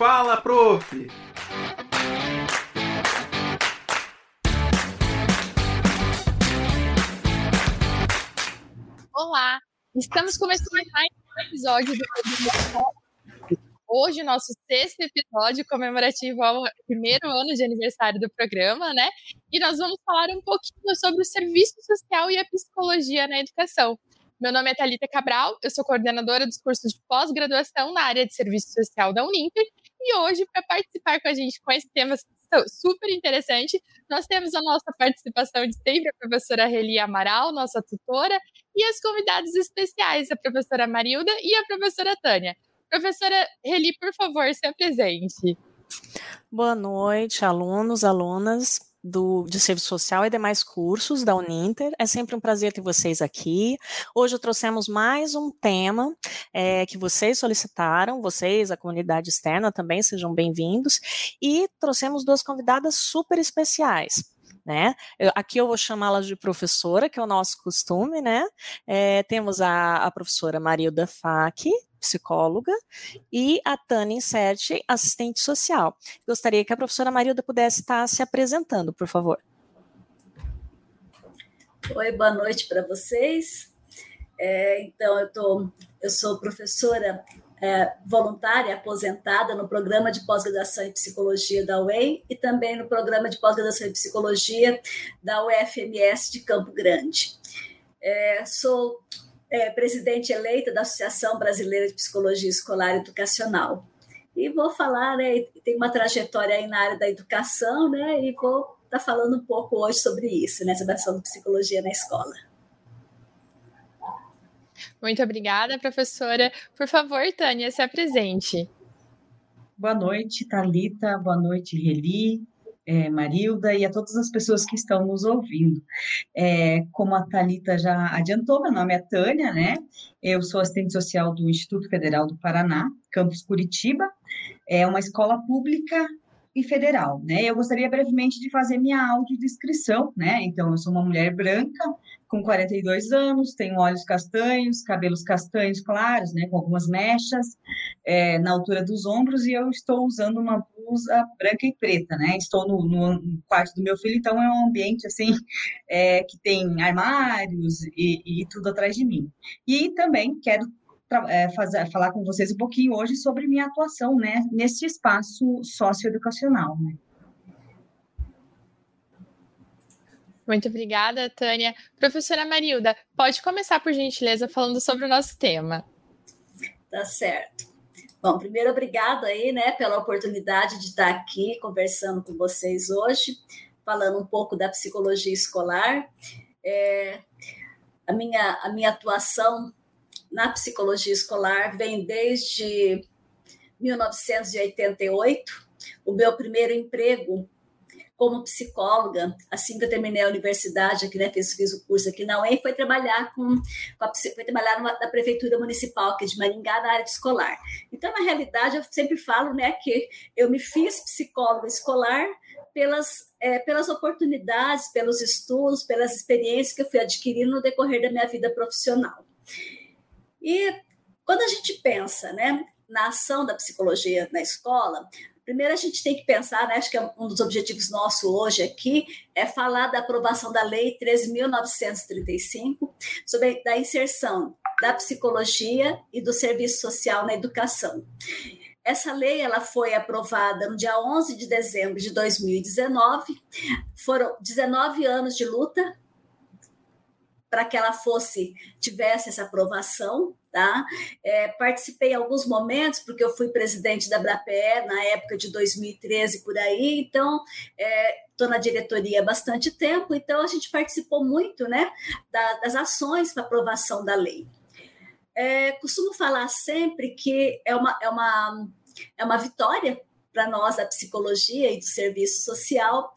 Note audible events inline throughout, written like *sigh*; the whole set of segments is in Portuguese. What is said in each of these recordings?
Fala, prof! Olá, estamos começando mais um episódio do Hoje, nosso sexto episódio comemorativo ao primeiro ano de aniversário do programa, né? E nós vamos falar um pouquinho sobre o serviço social e a psicologia na educação. Meu nome é Thalita Cabral, eu sou coordenadora dos cursos de pós-graduação na área de serviço social da Uninter. E hoje, para participar com a gente com esse tema super interessante, nós temos a nossa participação de sempre, a professora Reli Amaral, nossa tutora, e as convidadas especiais, a professora Marilda e a professora Tânia. Professora Reli, por favor, se apresente. Boa noite, alunos, alunas do, de Serviço Social e demais cursos da Uninter. É sempre um prazer ter vocês aqui. Hoje trouxemos mais um tema é, que vocês solicitaram, vocês, a comunidade externa também, sejam bem-vindos. E trouxemos duas convidadas super especiais. Né? Eu, aqui eu vou chamá-las de professora, que é o nosso costume, né? É, temos a, a professora Marilda Fac, psicóloga, e a Tânia Inserte, assistente social. Gostaria que a professora Marilda pudesse estar se apresentando, por favor. Oi, boa noite para vocês. É, então, eu, tô, eu sou professora é, voluntária aposentada no programa de pós-graduação em psicologia da UEM e também no programa de pós-graduação em psicologia da UFMS de Campo Grande. É, sou é, presidente eleita da Associação Brasileira de Psicologia Escolar e Educacional. E vou falar, né, tem uma trajetória aí na área da educação, né, e vou estar tá falando um pouco hoje sobre isso, né, sobre a ação de psicologia na escola. Muito obrigada, professora. Por favor, Tânia, se apresente. Boa noite, Talita. Boa noite, Reli é, Marilda e a todas as pessoas que estão nos ouvindo. É, como a Talita já adiantou, meu nome é Tânia, né? Eu sou assistente social do Instituto Federal do Paraná, campus Curitiba. É uma escola pública e federal, né? Eu gostaria brevemente de fazer minha audiodescrição, né? Então, eu sou uma mulher branca, com 42 anos, tenho olhos castanhos, cabelos castanhos claros, né? Com algumas mechas é, na altura dos ombros e eu estou usando uma blusa branca e preta, né? Estou no, no quarto do meu filho, então é um ambiente, assim, é, que tem armários e, e tudo atrás de mim. E também quero é, fazer, falar com vocês um pouquinho hoje sobre minha atuação né, nesse espaço socioeducacional. Né? Muito obrigada, Tânia. Professora Marilda, pode começar, por gentileza, falando sobre o nosso tema. Tá certo. Bom, primeiro, obrigado aí, né, pela oportunidade de estar aqui conversando com vocês hoje, falando um pouco da psicologia escolar. É, a, minha, a minha atuação na psicologia escolar vem desde 1988. O meu primeiro emprego como psicóloga, assim que eu terminei a universidade, aqui, né, fiz, fiz o curso aqui na UEM, foi trabalhar com, com a, foi trabalhar numa, na prefeitura municipal aqui de Maringá, na área escolar. Então, na realidade, eu sempre falo, né, que eu me fiz psicóloga escolar pelas, é, pelas oportunidades, pelos estudos, pelas experiências que eu fui adquirindo no decorrer da minha vida profissional. E quando a gente pensa né, na ação da psicologia na escola, primeiro a gente tem que pensar, né, acho que é um dos objetivos nossos hoje aqui, é falar da aprovação da Lei 13.935, sobre a inserção da psicologia e do serviço social na educação. Essa lei ela foi aprovada no dia 11 de dezembro de 2019. Foram 19 anos de luta para que ela fosse tivesse essa aprovação, tá? É, participei em alguns momentos porque eu fui presidente da Brapé na época de 2013 por aí, então estou é, na diretoria há bastante tempo, então a gente participou muito, né, da, das ações para aprovação da lei. É, costumo falar sempre que é uma, é uma, é uma vitória para nós da psicologia e do serviço social,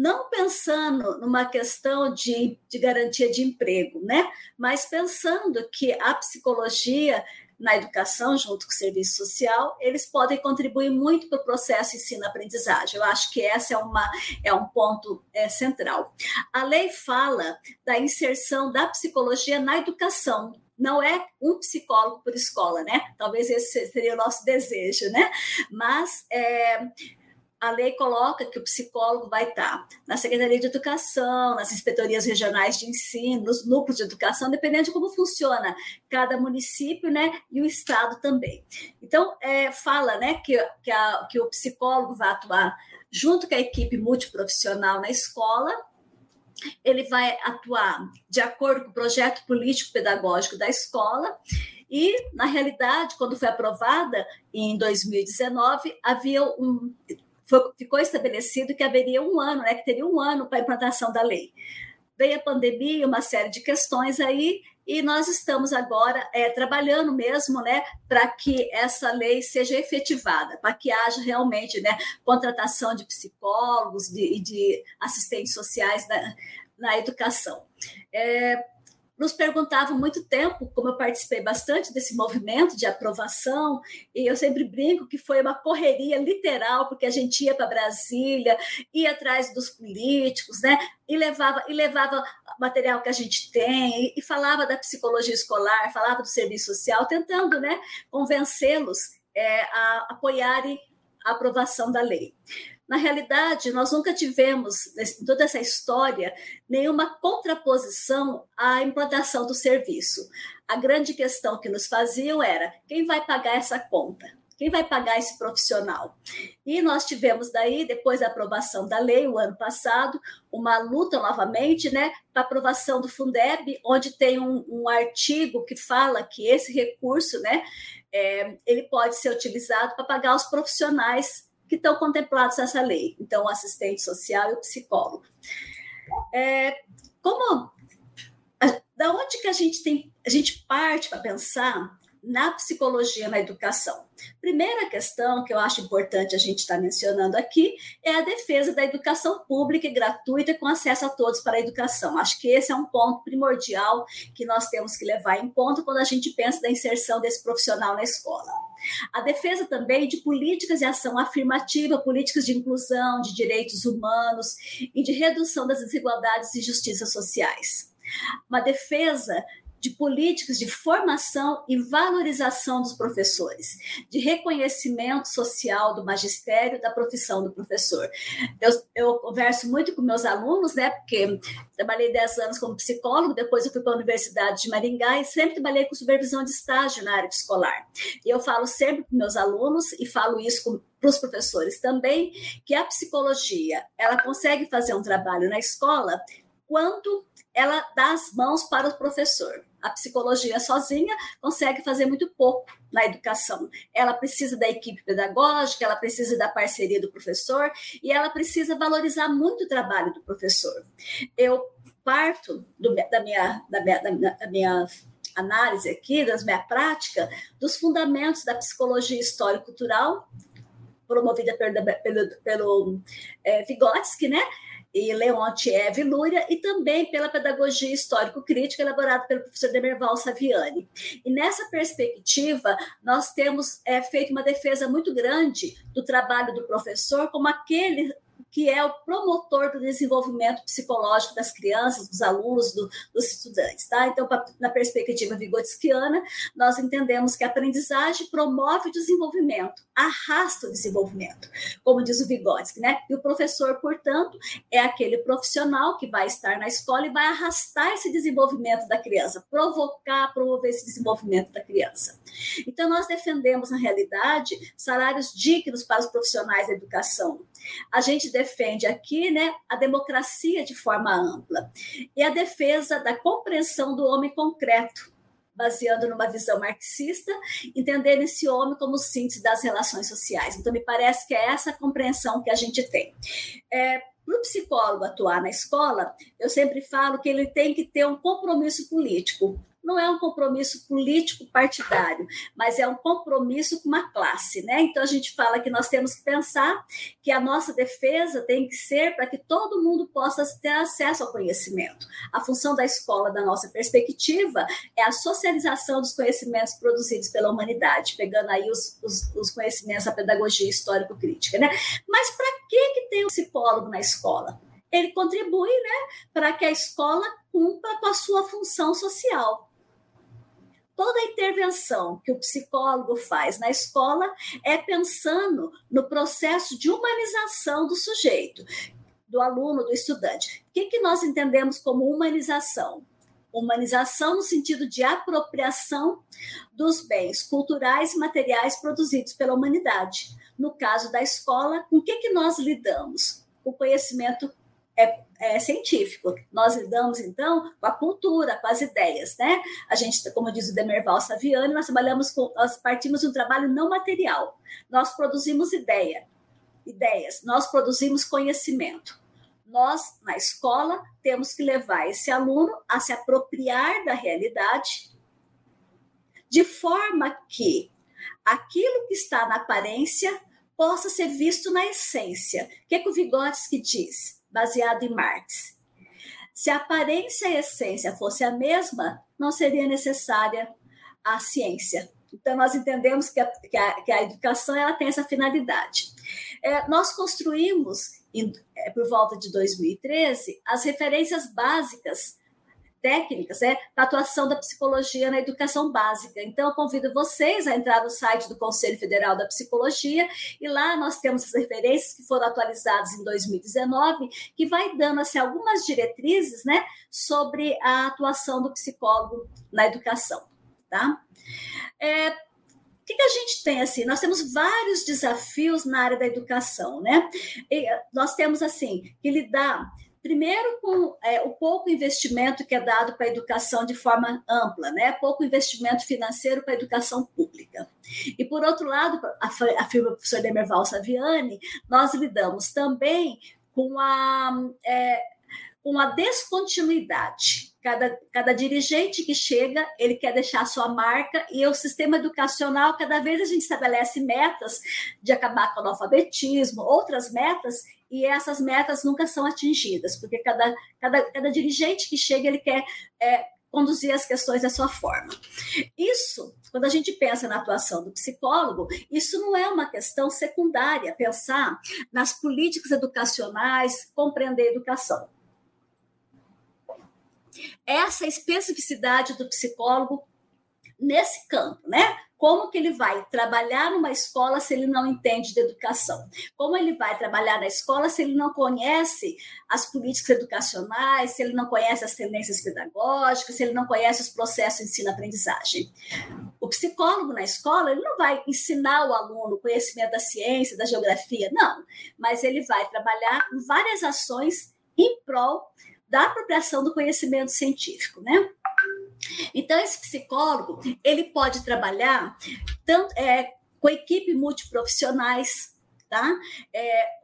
não pensando numa questão de, de garantia de emprego, né? Mas pensando que a psicologia na educação, junto com o serviço social, eles podem contribuir muito para o processo ensino-aprendizagem. Eu acho que esse é, uma, é um ponto é, central. A lei fala da inserção da psicologia na educação, não é um psicólogo por escola, né? Talvez esse seria o nosso desejo, né? Mas é, a lei coloca que o psicólogo vai estar na Secretaria de Educação, nas inspetorias regionais de ensino, nos núcleos de educação, dependendo de como funciona cada município, né, e o estado também. Então, é, fala, né, que, que, a, que o psicólogo vai atuar junto com a equipe multiprofissional na escola, ele vai atuar de acordo com o projeto político-pedagógico da escola, e, na realidade, quando foi aprovada em 2019, havia um foi, ficou estabelecido que haveria um ano, né, que teria um ano para a implantação da lei. Veio a pandemia, uma série de questões aí, e nós estamos agora é, trabalhando mesmo né, para que essa lei seja efetivada, para que haja realmente né, contratação de psicólogos e de, de, assistentes sociais na, na educação. É, nos perguntavam muito tempo, como eu participei bastante desse movimento de aprovação, e eu sempre brinco que foi uma correria literal, porque a gente ia para Brasília, ia atrás dos políticos, né? E levava, e levava material que a gente tem, e, e falava da psicologia escolar, falava do serviço social, tentando né, convencê-los é, a apoiarem a aprovação da lei. Na realidade, nós nunca tivemos, em toda essa história, nenhuma contraposição à implantação do serviço. A grande questão que nos faziam era quem vai pagar essa conta? Quem vai pagar esse profissional? E nós tivemos daí, depois da aprovação da lei, o ano passado, uma luta novamente, né, para aprovação do Fundeb, onde tem um, um, artigo que fala que esse recurso, né, é, ele pode ser utilizado para pagar os profissionais que estão contemplados nessa lei. Então, o assistente social e o psicólogo. É, como da onde que a gente tem a gente parte para pensar na psicologia na educação. Primeira questão que eu acho importante a gente estar tá mencionando aqui é a defesa da educação pública e gratuita com acesso a todos para a educação. Acho que esse é um ponto primordial que nós temos que levar em conta quando a gente pensa da inserção desse profissional na escola. A defesa também de políticas de ação afirmativa, políticas de inclusão, de direitos humanos e de redução das desigualdades e injustiças sociais. Uma defesa de políticas de formação e valorização dos professores, de reconhecimento social do magistério, da profissão do professor. Eu, eu converso muito com meus alunos, né, porque trabalhei 10 anos como psicólogo, depois eu fui para a Universidade de Maringá e sempre trabalhei com supervisão de estágio na área escolar. E eu falo sempre com meus alunos e falo isso para os professores também, que a psicologia, ela consegue fazer um trabalho na escola quando ela dá as mãos para o professor. A psicologia sozinha consegue fazer muito pouco na educação. Ela precisa da equipe pedagógica, ela precisa da parceria do professor e ela precisa valorizar muito o trabalho do professor. Eu parto do, da, minha, da, minha, da minha análise aqui, da minha prática, dos fundamentos da psicologia histórico-cultural, promovida pelo, pelo, pelo é, Vygotsky, né? E Leonte Eve Lúria, e também pela pedagogia histórico-crítica elaborada pelo professor Demerval Saviani. E nessa perspectiva, nós temos é, feito uma defesa muito grande do trabalho do professor como aquele que é o promotor do desenvolvimento psicológico das crianças, dos alunos, do, dos estudantes. Tá? Então, pra, na perspectiva vigotskiana, nós entendemos que a aprendizagem promove o desenvolvimento, arrasta o desenvolvimento, como diz o Vygotsky. Né? E o professor, portanto, é aquele profissional que vai estar na escola e vai arrastar esse desenvolvimento da criança, provocar, promover esse desenvolvimento da criança. Então, nós defendemos, na realidade, salários dignos para os profissionais da educação. A gente defende aqui né, a democracia de forma ampla e a defesa da compreensão do homem concreto, baseando numa visão marxista, entendendo esse homem como síntese das relações sociais. Então, me parece que é essa compreensão que a gente tem. É, para o psicólogo atuar na escola, eu sempre falo que ele tem que ter um compromisso político não é um compromisso político partidário, mas é um compromisso com uma classe, né? Então a gente fala que nós temos que pensar que a nossa defesa tem que ser para que todo mundo possa ter acesso ao conhecimento. A função da escola, da nossa perspectiva, é a socialização dos conhecimentos produzidos pela humanidade, pegando aí os, os, os conhecimentos da pedagogia histórico-crítica, né? Mas para que que tem um psicólogo na escola? Ele contribui, né, para que a escola cumpra com a sua função social toda intervenção que o psicólogo faz na escola é pensando no processo de humanização do sujeito, do aluno, do estudante. O que, que nós entendemos como humanização? Humanização no sentido de apropriação dos bens culturais e materiais produzidos pela humanidade. No caso da escola, com o que, que nós lidamos? O conhecimento é, é, científico. Nós lidamos, então, com a cultura, com as ideias, né? A gente, como diz o Demerval Saviani, nós trabalhamos com, nós partimos de um trabalho não material. Nós produzimos ideia, ideias, nós produzimos conhecimento. Nós, na escola, temos que levar esse aluno a se apropriar da realidade, de forma que aquilo que está na aparência possa ser visto na essência. O que, é que o Vygotsky diz? Baseado em Marx. Se a aparência e a essência fosse a mesma, não seria necessária a ciência. Então, nós entendemos que a, que a, que a educação ela tem essa finalidade. É, nós construímos, em, é, por volta de 2013, as referências básicas técnicas é da atuação da psicologia na educação básica. Então, eu convido vocês a entrar no site do Conselho Federal da Psicologia e lá nós temos as referências que foram atualizadas em 2019, que vai dando assim, algumas diretrizes né, sobre a atuação do psicólogo na educação. Tá? É, o que, que, a gente tem assim? Nós temos vários desafios na área da educação, né? E nós temos assim que lidar Primeiro, com é, o pouco investimento que é dado para a educação de forma ampla, né? pouco investimento financeiro para a educação pública. E, por outro lado, afirma o professor Demerval Saviani, nós lidamos também com a, é, com a descontinuidade. Cada, cada dirigente que chega, ele quer deixar a sua marca, e o sistema educacional, cada vez a gente estabelece metas de acabar com o analfabetismo, outras metas, e essas metas nunca são atingidas, porque cada, cada, cada dirigente que chega, ele quer é, conduzir as questões da sua forma. Isso, quando a gente pensa na atuação do psicólogo, isso não é uma questão secundária, pensar nas políticas educacionais, compreender a educação. Essa especificidade do psicólogo nesse campo, né? Como que ele vai trabalhar numa escola se ele não entende de educação? Como ele vai trabalhar na escola se ele não conhece as políticas educacionais, se ele não conhece as tendências pedagógicas, se ele não conhece os processos de ensino-aprendizagem? O psicólogo na escola, ele não vai ensinar o aluno o conhecimento da ciência, da geografia, não, mas ele vai trabalhar várias ações em prol da apropriação do conhecimento científico, né? Então, esse psicólogo, ele pode trabalhar tanto, é, com equipe multiprofissionais, tá? É,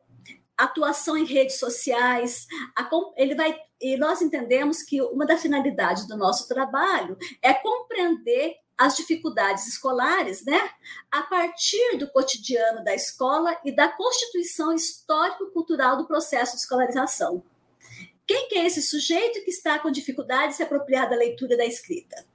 atuação em redes sociais, a, ele vai e nós entendemos que uma das finalidades do nosso trabalho é compreender as dificuldades escolares, né, a partir do cotidiano da escola e da constituição histórico-cultural do processo de escolarização. Quem que é esse sujeito que está com dificuldade de se apropriar da leitura da escrita?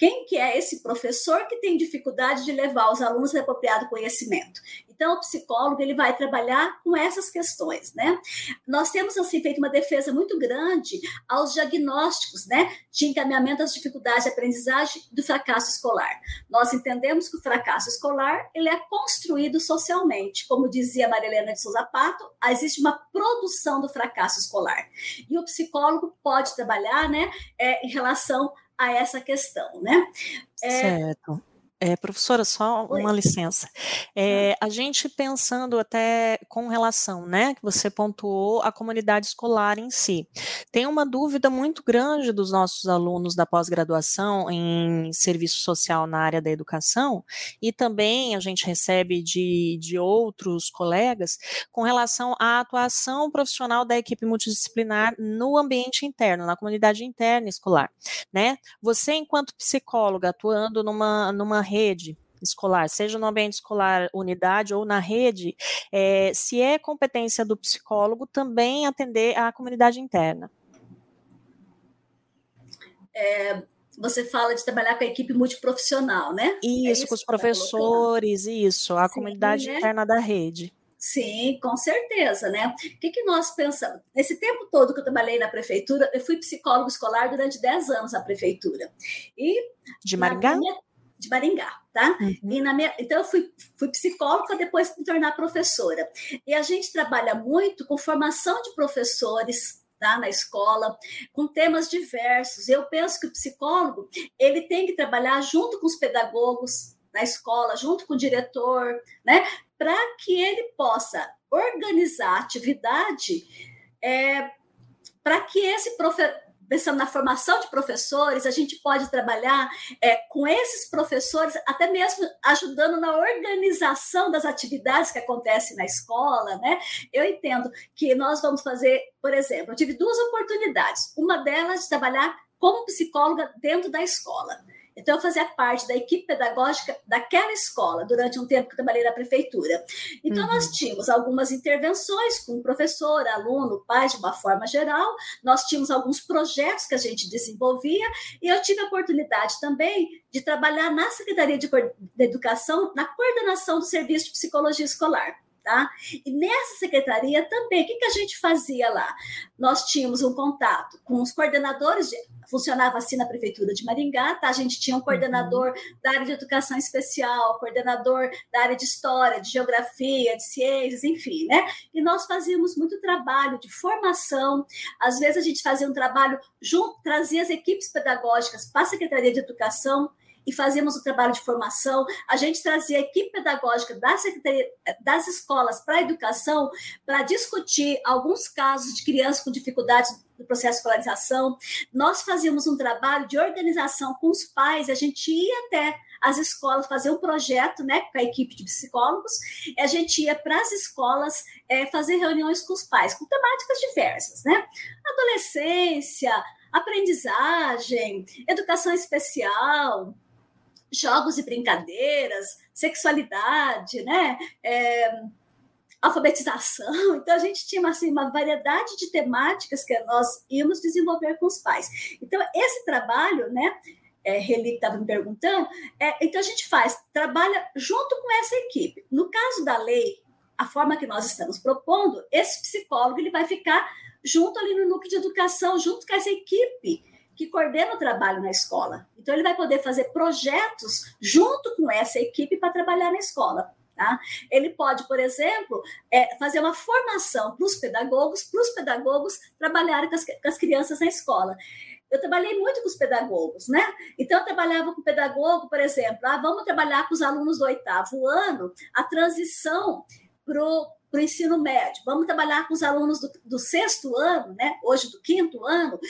Quem que é esse professor que tem dificuldade de levar os alunos a apropriar do conhecimento? Então, o psicólogo ele vai trabalhar com essas questões, né? Nós temos assim feito uma defesa muito grande aos diagnósticos, né, de encaminhamento às dificuldades de aprendizagem do fracasso escolar. Nós entendemos que o fracasso escolar ele é construído socialmente, como dizia Marilena de Souza Pato, existe uma produção do fracasso escolar e o psicólogo pode trabalhar, né, é, em relação a essa questão, né? É, certo. É, professora, só Oi. uma licença. É, a gente pensando até com relação, né, que você pontuou a comunidade escolar em si. Tem uma dúvida muito grande dos nossos alunos da pós-graduação em serviço social na área da educação, e também a gente recebe de, de outros colegas com relação à atuação profissional da equipe multidisciplinar no ambiente interno, na comunidade interna escolar, né? Você, enquanto psicóloga, atuando numa, numa rede escolar, seja no ambiente escolar, unidade ou na rede, é, se é competência do psicólogo também atender à comunidade interna. É, você fala de trabalhar com a equipe multiprofissional, né? Isso, é isso com os tá professores, tá isso, a Sim, comunidade né? interna da rede. Sim, com certeza, né? O que, que nós pensamos? Nesse tempo todo que eu trabalhei na prefeitura, eu fui psicólogo escolar durante 10 anos na prefeitura. E de Maringá? Minha, de Maringá, tá? Uhum. Minha, então, eu fui, fui psicóloga depois de me tornar professora. E a gente trabalha muito com formação de professores, tá, na escola, com temas diversos. Eu penso que o psicólogo ele tem que trabalhar junto com os pedagogos na escola, junto com o diretor, né, para que ele possa organizar a atividade é, para que esse professor pensando na formação de professores, a gente pode trabalhar é, com esses professores, até mesmo ajudando na organização das atividades que acontecem na escola, né? Eu entendo que nós vamos fazer, por exemplo, eu tive duas oportunidades. Uma delas de trabalhar como psicóloga dentro da escola. Então, eu fazia parte da equipe pedagógica daquela escola durante um tempo que eu trabalhei na prefeitura. Então, uhum. nós tínhamos algumas intervenções com professor, aluno, pai, de uma forma geral, nós tínhamos alguns projetos que a gente desenvolvia, e eu tive a oportunidade também de trabalhar na Secretaria de, de Educação, na coordenação do serviço de psicologia escolar. Tá? E nessa secretaria também, o que, que a gente fazia lá? Nós tínhamos um contato com os coordenadores, de, funcionava assim na prefeitura de Maringá, tá? A gente tinha um coordenador uhum. da área de educação especial, coordenador da área de história, de geografia, de ciências, enfim, né? E nós fazíamos muito trabalho de formação, às vezes a gente fazia um trabalho junto, trazia as equipes pedagógicas para a Secretaria de Educação, e fazíamos o trabalho de formação. A gente trazia a equipe pedagógica da das escolas para a educação para discutir alguns casos de crianças com dificuldades no processo de escolarização. Nós fazíamos um trabalho de organização com os pais, a gente ia até as escolas fazer um projeto né, com a equipe de psicólogos, a gente ia para as escolas é, fazer reuniões com os pais, com temáticas diversas, né? Adolescência, aprendizagem, educação especial, jogos e brincadeiras, sexualidade, né? É, alfabetização. *laughs* Então, a gente tinha assim, uma variedade de temáticas que nós íamos desenvolver com os pais. Então, esse trabalho, né? É, estava me perguntando, é, então a gente faz, trabalha junto com essa equipe. No caso da lei, a forma que nós estamos propondo, esse psicólogo ele vai ficar junto ali no núcleo de educação, junto com essa equipe que coordena o trabalho na escola. Então, ele vai poder fazer projetos junto com essa equipe para trabalhar na escola. Tá? Ele pode, por exemplo, é, fazer uma formação para os pedagogos, para os pedagogos trabalharem com as, com as crianças na escola eu trabalhei muito com os pedagogos, né? Então, eu trabalhava com o pedagogo, por exemplo, ah, vamos trabalhar com os alunos do oitavo ano a transição para o ensino médio, vamos trabalhar com os alunos do, do, sexto ano, né? Hoje do quinto ano,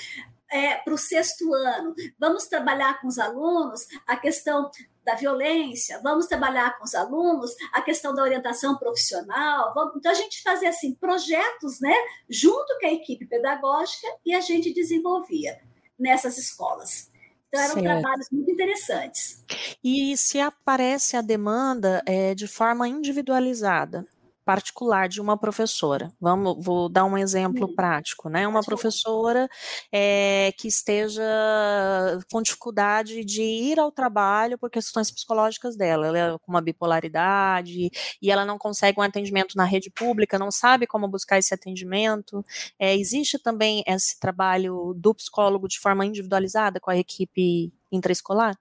é, para o sexto ano. Vamos trabalhar com os alunos a questão da violência, vamos trabalhar com os alunos a questão da orientação profissional. Vamos, então, a gente fazia assim, projetos né, junto com a equipe pedagógica e a gente desenvolvia nessas escolas. Então, eram certo. trabalhos muito interessantes. E se aparece a demanda é, de forma individualizada? Particular de uma professora. Vamos, vou dar um exemplo prático, né? Uma professora é, que esteja com dificuldade de ir ao trabalho por questões psicológicas dela. Ela é com uma bipolaridade e ela não consegue um atendimento na rede pública, não sabe como buscar esse atendimento. É, existe também esse trabalho do psicólogo de forma individualizada com a equipe intraescolar?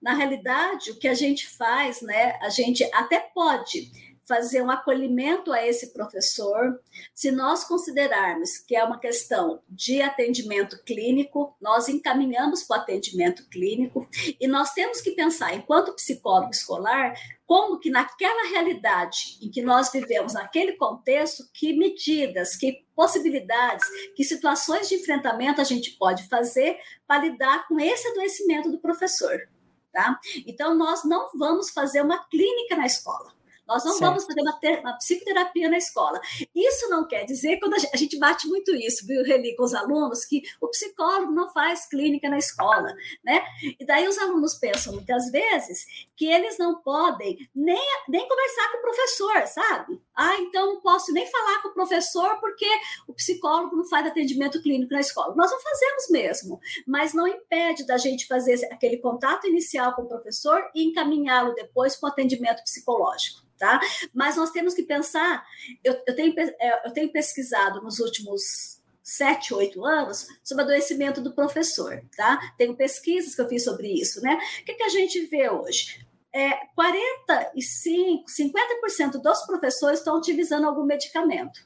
Na realidade, o que a gente faz, né? A gente até pode fazer um acolhimento a esse professor. Se nós considerarmos que é uma questão de atendimento clínico, nós encaminhamos para o atendimento clínico e nós temos que pensar, enquanto psicólogo escolar, como que naquela realidade em que nós vivemos, naquele contexto, que medidas, que possibilidades, que situações de enfrentamento a gente pode fazer para lidar com esse adoecimento do professor. Tá? Então, nós não vamos fazer uma clínica na escola. Nós não certo. vamos fazer uma, ter, uma, psicoterapia na escola. Isso não quer dizer, quando a gente, a gente bate muito isso, viu, Reli, com os alunos, que o psicólogo não faz clínica na escola, né? E daí os alunos pensam muitas vezes que eles não podem nem, nem conversar com o professor, sabe? Ah, então não posso nem falar com o professor porque o psicólogo não faz atendimento clínico na escola. Nós não fazemos mesmo, mas não impede da gente fazer aquele contato inicial com o professor e encaminhá-lo depois com atendimento psicológico tá? Mas nós temos que pensar, eu, eu, tenho, é, eu tenho pesquisado nos últimos sete, oito anos, sobre adoecimento do professor, tá? Tenho pesquisas que eu fiz sobre isso, né? O que, que a gente vê hoje? É, 45, 50% dos professores estão utilizando algum medicamento.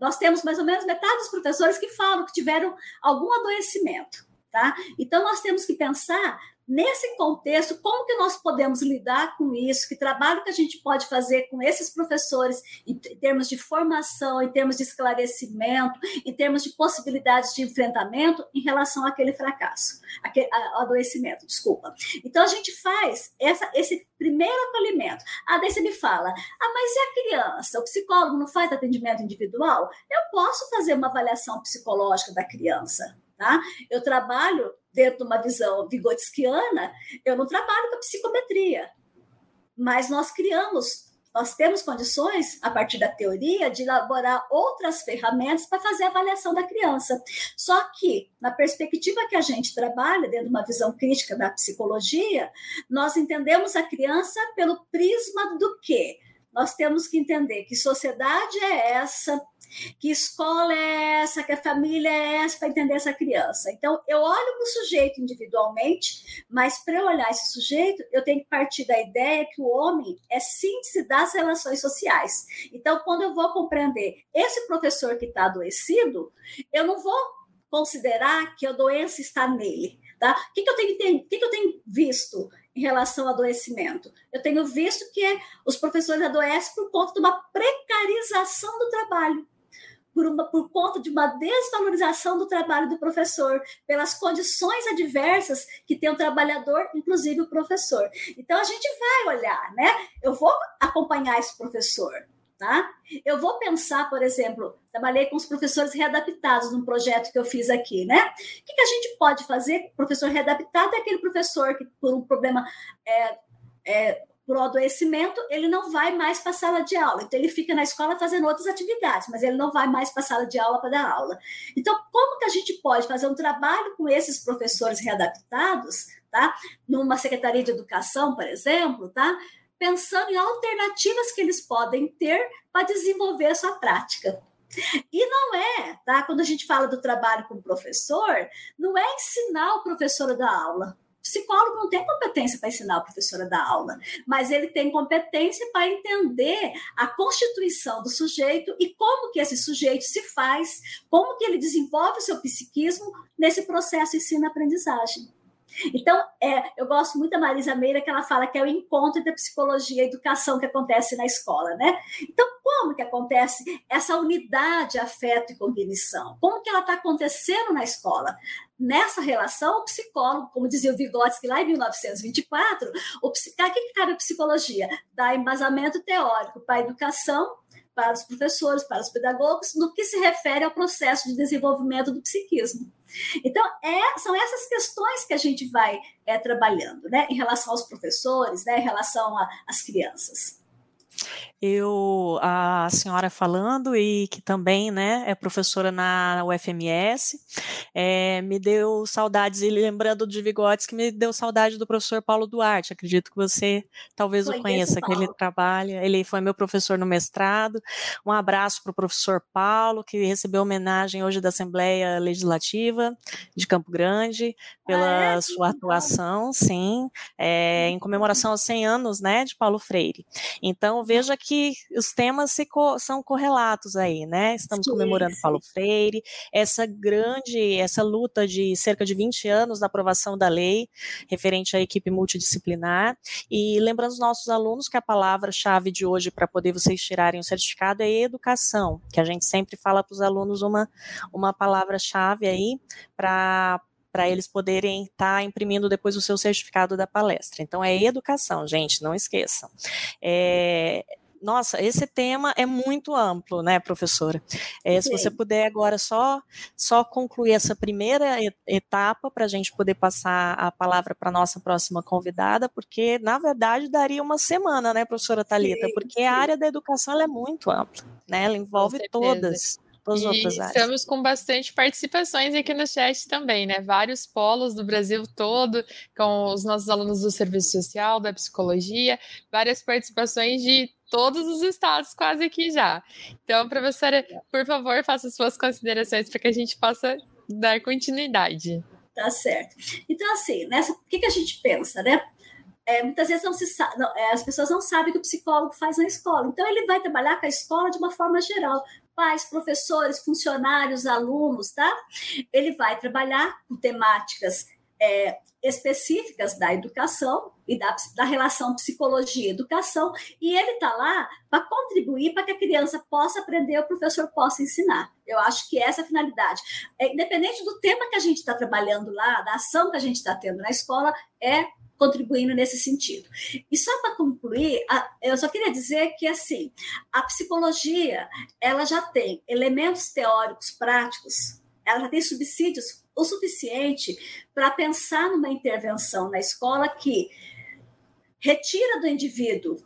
Nós temos mais ou menos metade dos professores que falam que tiveram algum adoecimento, tá? Então, nós temos que pensar Nesse contexto, como que nós podemos lidar com isso? Que trabalho que a gente pode fazer com esses professores em termos de formação, em termos de esclarecimento, em termos de possibilidades de enfrentamento em relação àquele fracasso, aquele, ao adoecimento, desculpa. Então, a gente faz essa, esse primeiro acolhimento. Ah, daí você me fala, ah, mas e a criança? O psicólogo não faz atendimento individual? Eu posso fazer uma avaliação psicológica da criança, tá? Eu trabalho dentro de uma visão vigotskiana, eu não trabalho com a psicometria, mas nós criamos, nós temos condições, a partir da teoria, de elaborar outras ferramentas para fazer a avaliação da criança. Só que, na perspectiva que a gente trabalha, dentro de uma visão crítica da psicologia, nós entendemos a criança pelo prisma do quê? Nós temos que entender que sociedade é essa, que escola é essa, que a família é essa para entender essa criança. Então, eu olho para o sujeito individualmente, mas para eu olhar esse sujeito, eu tenho que partir da ideia que o homem é síntese das relações sociais. Então, quando eu vou compreender esse professor que está adoecido, eu não vou considerar que a doença está nele. Tá? O que, que, eu tenho, que, que eu tenho visto em relação ao adoecimento? Eu tenho visto que os professores adoecem por conta de uma precarização do trabalho por, uma, por conta de uma desvalorização do trabalho do professor, pelas condições adversas que tem o trabalhador, inclusive o professor. Então, a gente vai olhar, né? Eu vou acompanhar esse professor, tá? Eu vou pensar, por exemplo, trabalhei com os professores readaptados num projeto que eu fiz aqui, né? O que, que a gente pode fazer? Professor readaptado é aquele professor que, por um problema é, é, por adoecimento, ele não vai mais para a sala de aula. Então, ele fica na escola fazendo outras atividades, mas ele não vai mais para a sala de aula para dar aula. Então, como que a gente pode fazer um trabalho com esses professores readaptados, tá? Numa secretaria de educação, por exemplo, tá? Pensando em alternativas que eles podem ter para desenvolver a sua prática. E não é, tá? Quando a gente fala do trabalho com o professor, não é ensinar o professor a dar aula psicólogo não tem competência para ensinar a professora da aula, mas ele tem competência para entender a constituição do sujeito e como que esse sujeito se faz, como que ele desenvolve o seu psiquismo nesse processo ensino-aprendizagem. Então, é, eu gosto muito da Marisa Meira, que ela fala que é o encontro entre psicologia e educação que acontece na escola, né? Então, como que acontece essa unidade, afeto e cognição? Como que ela está acontecendo na escola? Nessa relação, o psicólogo, como dizia o Vygotsky lá em 1924, o, o que, que cabe a psicologia? Dá embasamento teórico para a educação, para os professores, para os pedagogos, no que se refere ao processo de desenvolvimento do psiquismo. Então, é, são essas questões que a gente vai é, trabalhando, né, em relação aos professores, né, em relação às crianças eu a senhora falando e que também né é professora na UFMS é, me deu saudades e lembrando de Vigotes que me deu saudade do professor Paulo Duarte. Acredito que você talvez foi o conheça que ele trabalha ele foi meu professor no mestrado. Um abraço para o professor Paulo que recebeu homenagem hoje da Assembleia Legislativa de Campo Grande pela ah, é? sua atuação sim é, em comemoração aos 100 anos né de Paulo Freire. Então veja que os temas co são correlatos aí, né? Estamos sim, comemorando sim. Paulo Freire, essa grande, essa luta de cerca de 20 anos da aprovação da lei referente à equipe multidisciplinar. E lembrando os nossos alunos que a palavra-chave de hoje para poder vocês tirarem o certificado é educação, que a gente sempre fala para os alunos uma, uma palavra-chave aí para para eles poderem estar tá imprimindo depois o seu certificado da palestra. Então, é educação, gente, não esqueçam. É, nossa, esse tema é muito amplo, né, professora? É, se você puder agora só, só concluir essa primeira etapa para a gente poder passar a palavra para a nossa próxima convidada, porque, na verdade, daria uma semana, né, professora Talita? Porque a área da educação é muito ampla, né? Ela envolve todas as outras áreas. Estamos com bastante participações aqui no chat também, né? Vários polos do Brasil todo, com os nossos alunos do serviço social, da psicologia, várias participações de todos os estados quase aqui já. Então, professora, por favor, faça suas considerações para que a gente possa dar continuidade. Tá certo. Então, assim, nessa, o que, que a gente pensa, né? É, muitas vezes não se não, é, as pessoas não sabem o que o psicólogo faz na escola. Então, ele vai trabalhar com a escola de uma forma geral. Pais, professores, funcionários, alunos, tá? Ele vai trabalhar com temáticas é, específicas da educação e da, da relação psicologia educação, e ele está lá para contribuir para que a criança possa aprender, o professor possa ensinar. Eu acho que essa é a finalidade. É, independente do tema que a gente está trabalhando lá, da ação que a gente está tendo na escola, é contribuindo nesse sentido. E só para concluir, eu só queria dizer que assim, a psicologia, ela já tem elementos teóricos práticos, ela já tem subsídios o suficiente para pensar numa intervenção na escola que retira do indivíduo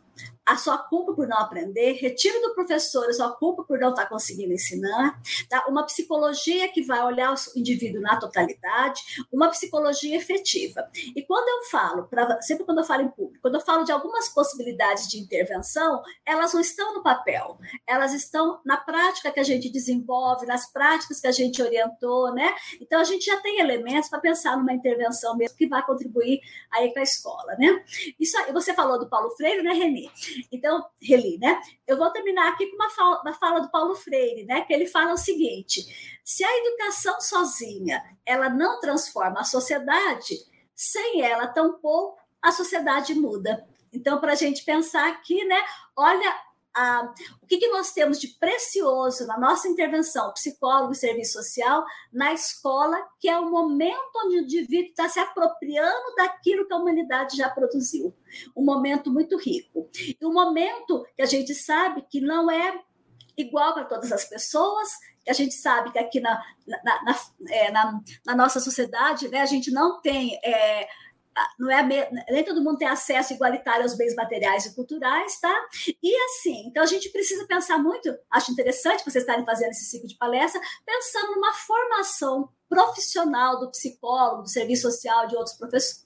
a sua culpa por não aprender, retira do professor a sua culpa por não estar conseguindo ensinar, tá? uma psicologia que vai olhar o indivíduo na totalidade, uma psicologia efetiva. E quando eu falo, pra, sempre quando eu falo em público, quando eu falo de algumas possibilidades de intervenção, elas não estão no papel, elas estão na prática que a gente desenvolve, nas práticas que a gente orientou, né? Então a gente já tem elementos para pensar numa intervenção mesmo que vai contribuir aí com a escola, né? Isso aí, você falou do Paulo Freire, né, Reni? Então, Reli, né? Eu vou terminar aqui com uma fala, uma fala do Paulo Freire, né? Que ele fala o seguinte: se a educação sozinha ela não transforma a sociedade, sem ela tampouco a sociedade muda. Então, para a gente pensar aqui, né? Olha a, o que, que, nós temos de precioso na nossa intervenção, psicólogo e serviço social, na escola, que é o momento onde o indivíduo está se apropriando daquilo que a humanidade já produziu. Um momento muito rico. E um momento que a gente sabe que não é igual para todas as pessoas, que a gente sabe que aqui na, na, na, é, na, na nossa sociedade né, a gente não tem. É, não é nem todo mundo tem acesso igualitário aos bens materiais e culturais, tá? E assim, então a gente precisa pensar muito, acho interessante vocês estarem fazendo esse ciclo de palestra, pensando numa formação profissional do psicólogo, do serviço social, de outros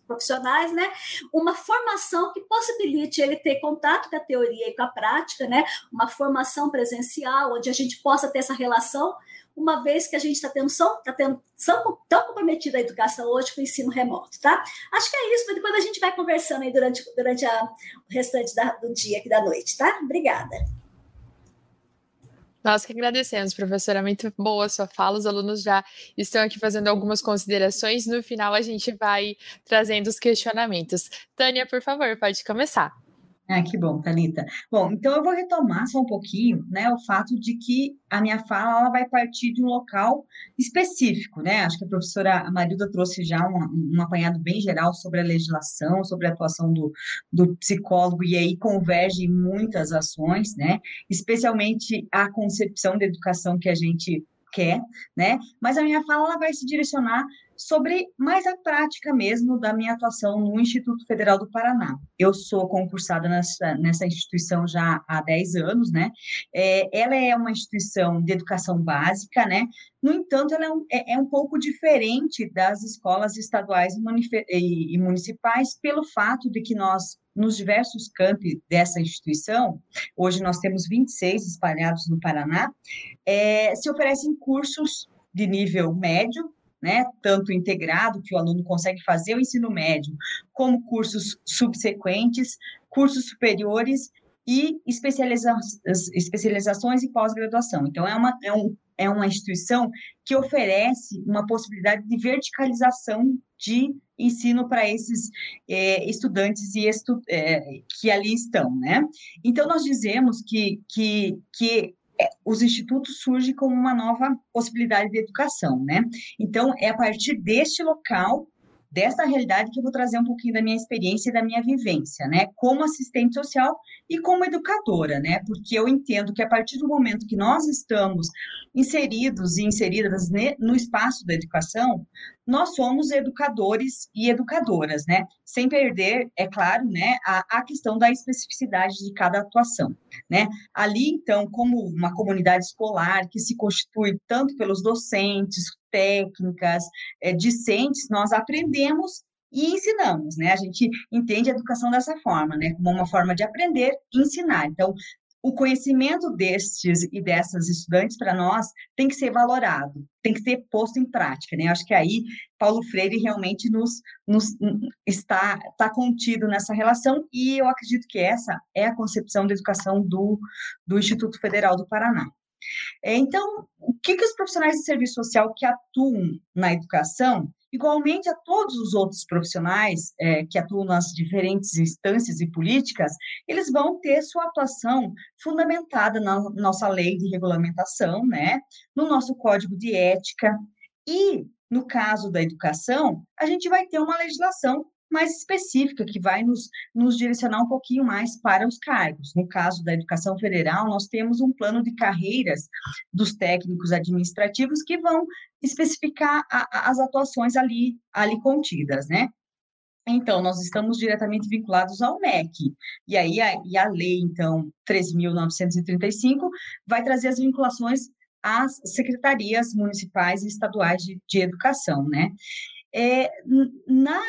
profissionais, né? Uma formação que possibilite ele ter contato com a teoria e com a prática, né? Uma formação presencial, onde a gente possa ter essa relação uma vez que a gente está tendo, tá tendo são tão comprometida a educação hoje com o ensino remoto, tá? Acho que é isso, mas depois a gente vai conversando aí durante, durante a, o restante da, do dia aqui da noite, tá? Obrigada. Nós que agradecemos, professora, muito boa a sua fala. Os alunos já estão aqui fazendo algumas considerações. No final, a gente vai trazendo os questionamentos. Tânia, por favor, pode começar. Ah, que bom, Thalita. Bom, então eu vou retomar só um pouquinho, né, o fato de que a minha fala ela vai partir de um local específico, né? Acho que a professora Marilda trouxe já um, um apanhado bem geral sobre a legislação, sobre a atuação do, do psicólogo, e aí converge muitas ações, né? Especialmente a concepção da educação que a gente quer, né? Mas a minha fala ela vai se direcionar sobre mais a prática mesmo da minha atuação no Instituto Federal do Paraná. Eu sou concursada nessa, nessa instituição já há 10 anos, né? É, ela é uma instituição de educação básica, né? No entanto, ela é um, é, é um pouco diferente das escolas estaduais e, e municipais pelo fato de que nós nos diversos campi dessa instituição, hoje nós temos 26 espalhados no Paraná, é, se oferecem cursos de nível médio, né, tanto integrado, que o aluno consegue fazer o ensino médio, como cursos subsequentes, cursos superiores e especializa especializações e pós-graduação. Então, é uma, é, um, é uma instituição que oferece uma possibilidade de verticalização de ensino para esses é, estudantes e estu, é, que ali estão, né? Então, nós dizemos que, que, que os institutos surgem como uma nova possibilidade de educação, né? Então, é a partir deste local, dessa realidade, que eu vou trazer um pouquinho da minha experiência e da minha vivência, né? Como assistente social e como educadora, né? Porque eu entendo que a partir do momento que nós estamos inseridos e inseridas no espaço da educação, nós somos educadores e educadoras, né? Sem perder, é claro, né, a, a questão da especificidade de cada atuação, né? Ali, então, como uma comunidade escolar que se constitui tanto pelos docentes, técnicas, é, discentes, nós aprendemos e ensinamos, né? A gente entende a educação dessa forma, né? Como uma forma de aprender e ensinar. Então, o conhecimento destes e dessas estudantes para nós tem que ser valorado, tem que ser posto em prática, né? Acho que aí Paulo Freire realmente nos, nos está, está contido nessa relação e eu acredito que essa é a concepção da educação do, do Instituto Federal do Paraná. É, então, o que, que os profissionais de serviço social que atuam na educação igualmente a todos os outros profissionais é, que atuam nas diferentes instâncias e políticas, eles vão ter sua atuação fundamentada na nossa lei de regulamentação, né, no nosso código de ética e no caso da educação, a gente vai ter uma legislação mais específica, que vai nos, nos direcionar um pouquinho mais para os cargos. No caso da educação federal, nós temos um plano de carreiras dos técnicos administrativos que vão especificar a, a, as atuações ali, ali contidas, né? Então, nós estamos diretamente vinculados ao MEC. E aí, a, e a lei, então, 3.935, vai trazer as vinculações às secretarias municipais e estaduais de, de educação, né? É, na,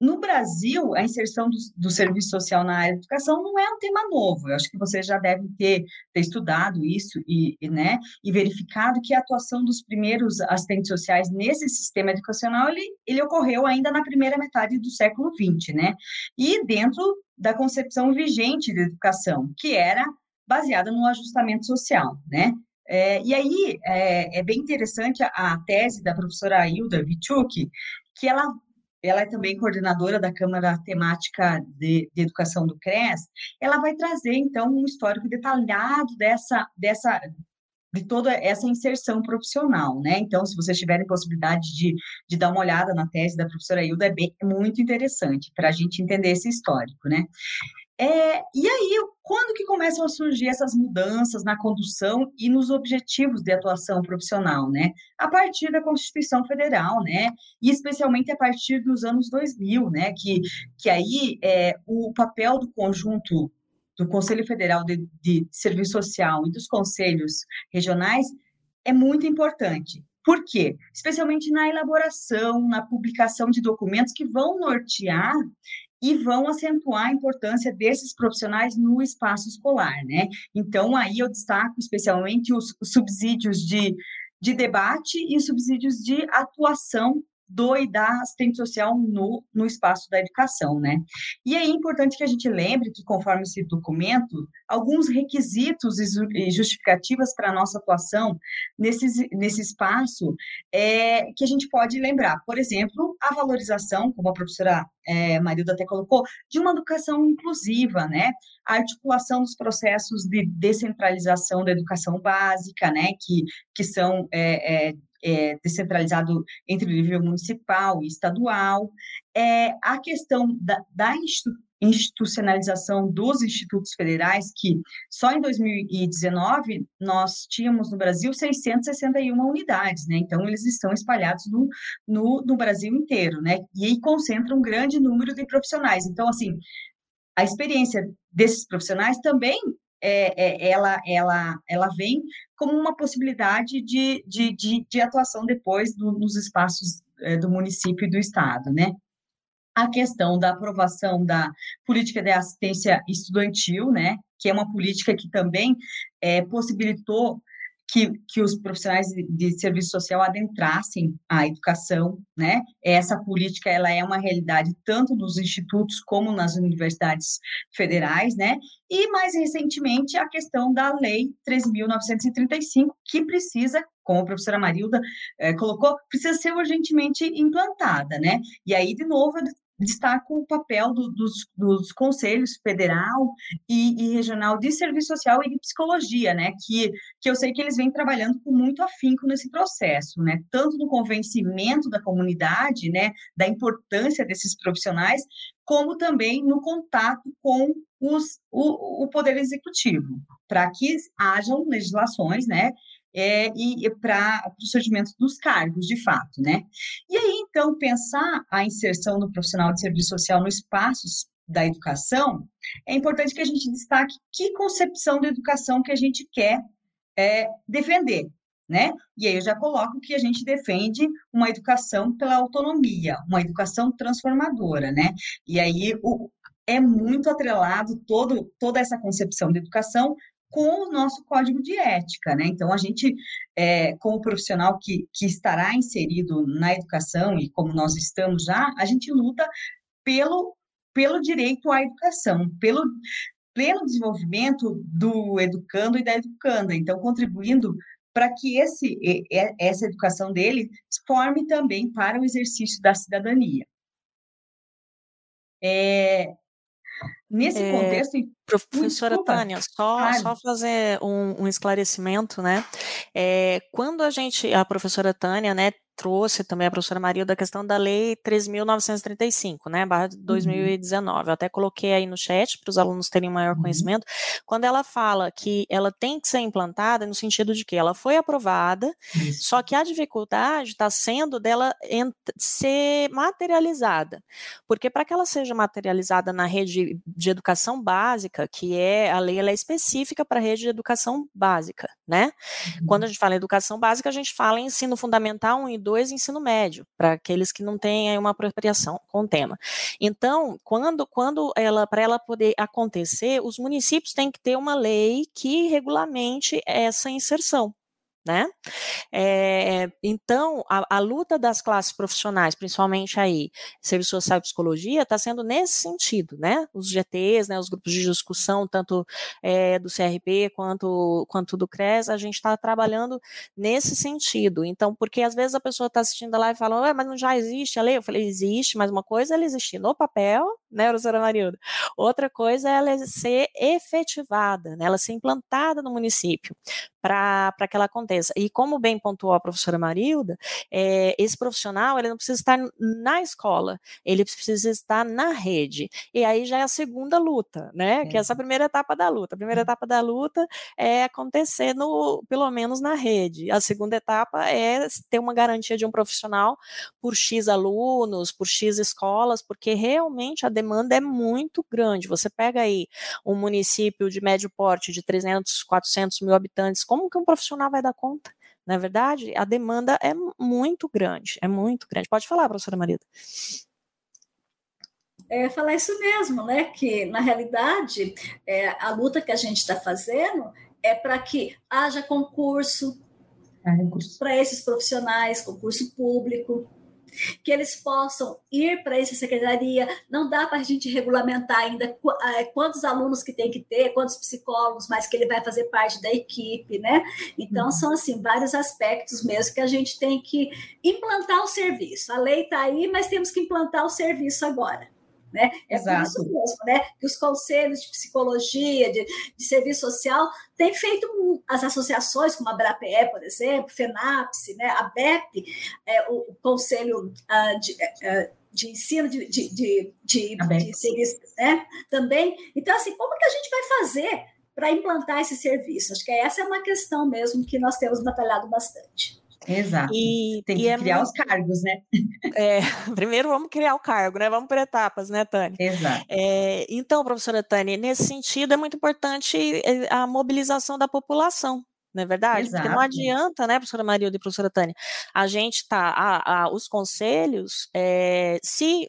no Brasil, a inserção do, do, serviço social na área de educação não é um tema novo. Eu acho que vocês já devem ter, ter estudado isso e, e, né, e verificado que a atuação dos primeiros assistentes sociais nesse sistema educacional ele, ele ocorreu ainda na primeira metade do século XX, né? E dentro da concepção vigente de educação, que era baseada no ajustamento social, né? É, e aí é, é, bem interessante a, a, tese da professora Hilda Vichuk, que ela, ela é também coordenadora da Câmara Temática de, de, Educação do CRES, ela vai trazer, então, um histórico detalhado dessa, dessa de toda essa inserção profissional, né? Então, se vocês tiverem possibilidade de, de dar uma olhada na tese da professora Hilda, é, bem, muito interessante para a gente entender esse histórico, né? É, e aí, quando que começam a surgir essas mudanças na condução e nos objetivos de atuação profissional, né? A partir da Constituição Federal, né? E especialmente a partir dos anos 2000, né? Que, que aí é, o papel do conjunto do Conselho Federal de, de Serviço Social e dos conselhos regionais é muito importante. Por quê? Especialmente na elaboração, na publicação de documentos que vão nortear e vão acentuar a importância desses profissionais no espaço escolar, né? Então, aí eu destaco especialmente os, os subsídios de, de debate e os subsídios de atuação do e da assistente social no, no espaço da educação, né? E é importante que a gente lembre que, conforme esse documento, alguns requisitos e justificativas para a nossa atuação nesse, nesse espaço é, que a gente pode lembrar. Por exemplo, a valorização, como a professora é, Marilda até colocou, de uma educação inclusiva, né? A articulação dos processos de descentralização da educação básica, né? Que, que são é, é, é, descentralizado entre o nível municipal e estadual, é, a questão da, da institucionalização dos institutos federais, que só em 2019 nós tínhamos no Brasil 661 unidades, né? Então, eles estão espalhados no, no, no Brasil inteiro, né? E aí concentram um grande número de profissionais. Então, assim, a experiência desses profissionais também é, é, ela, ela, ela vem como uma possibilidade de, de, de, de atuação depois do, nos espaços é, do município e do estado, né? A questão da aprovação da política de assistência estudantil, né, que é uma política que também é, possibilitou que, que os profissionais de, de, serviço social adentrassem a educação, né? Essa política ela é uma realidade tanto nos institutos como nas universidades federais, né? E mais recentemente a questão da lei 13.935 que precisa como a professora Marilda eh, colocou, precisa ser urgentemente implantada, né? E aí, de novo, destaco o papel do, dos, dos, conselhos federal e, e, regional de serviço social e de psicologia, né, que, que eu sei que eles vêm trabalhando com muito afinco nesse processo, né, tanto no convencimento da comunidade, né, da importância desses profissionais, como também no contato com os, o, o poder executivo, para que hajam legislações, né, é, e, para o surgimento dos cargos, de fato, né? E aí, então, pensar a inserção do profissional de serviço social no espaços da educação, é importante que a gente destaque que concepção de educação que a gente quer é, defender. né? E aí eu já coloco que a gente defende uma educação pela autonomia, uma educação transformadora, né? E aí o, é muito atrelado todo, toda essa concepção de educação com o nosso código de ética, né? Então, a gente, é, como profissional que, que estará inserido na educação, e como nós estamos já, a gente luta pelo, pelo direito à educação, pelo pleno desenvolvimento do educando e da educanda, então, contribuindo para que esse, essa educação dele forme também para o exercício da cidadania. É, nesse é, contexto. Professora desculpa, Tânia, só, só fazer um, um esclarecimento, né? É, quando a gente, a professora Tânia, né, trouxe também a professora Maria da questão da lei 3.935, né, barra 2019. Uhum. Eu até coloquei aí no chat para os alunos terem maior uhum. conhecimento. Quando ela fala que ela tem que ser implantada, no sentido de que ela foi aprovada, Isso. só que a dificuldade está sendo dela ser materializada. Porque para que ela seja materializada na rede de educação básica, que é a lei ela é específica para a rede de educação básica, né? Uhum. Quando a gente fala em educação básica, a gente fala em ensino fundamental 1 e 2 ensino médio, para aqueles que não têm uma apropriação com o tema. Então, quando, quando ela, para ela poder acontecer, os municípios têm que ter uma lei que regulamente essa inserção né? É, então, a, a, luta das classes profissionais, principalmente aí, serviço social e psicologia, está sendo nesse sentido, né? Os GTs, né, os grupos de discussão, tanto é, do CRP quanto, quanto do CRES, a gente está trabalhando nesse sentido. Então, porque às vezes a pessoa está assistindo live e fala, mas não já existe a lei? Eu falei, existe, mas uma coisa é ela existir no papel, né, professora Marilda? Outra coisa é ela ser efetivada, né, ela ser implantada no município para que ela aconteça. E como bem pontuou a professora Marilda, é, esse profissional ele não precisa estar na escola, ele precisa estar na rede. E aí já é a segunda luta, né? É. Que é essa primeira etapa da luta. A primeira uhum. etapa da luta é acontecer no, pelo menos na rede. A segunda etapa é ter uma garantia de um profissional por X alunos, por X escolas, porque realmente a demanda é muito grande. Você pega aí um município de médio porte de 300, 400 mil habitantes como que um profissional vai dar conta? Na é verdade, a demanda é muito grande, é muito grande. Pode falar, professora Marita. É falar isso mesmo, né? Que na realidade é, a luta que a gente está fazendo é para que haja concurso para esses profissionais, concurso público, que eles possam ir para essa secretaria. Não dá para a gente regulamentar ainda é, quantos alunos que tem que ter, quantos psicólogos, mas que ele vai fazer parte da equipe, né? Então, uhum. são, assim, vários aspectos mesmo que a gente tem que implantar o serviço. A lei está aí, mas temos que implantar o serviço agora. Né? É Exato. por isso mesmo, né? Que os conselhos de psicologia, de, de serviço social, têm feito as associações, como a BRAPE, por exemplo, FENAPSE, né? a BEP, é, o, o Conselho uh, de. Uh, de ensino de, de, de, de, de serviço, né? Também. Então, assim, como que a gente vai fazer para implantar esse serviço? Acho que essa é uma questão mesmo que nós temos batalhado bastante. Exato. E, Tem que é criar muito... os cargos, né? *laughs* É, *laughs* primeiro vamos criar o cargo, né? Vamos por etapas, né, Tânia? Exato. É, então, professora Tânia, nesse sentido é muito importante eh, a mobilização da população, não é verdade? Exato. Porque não adianta, né, professora Marilda e professora Tânia, a gente tá, a, a, os conselhos, é, se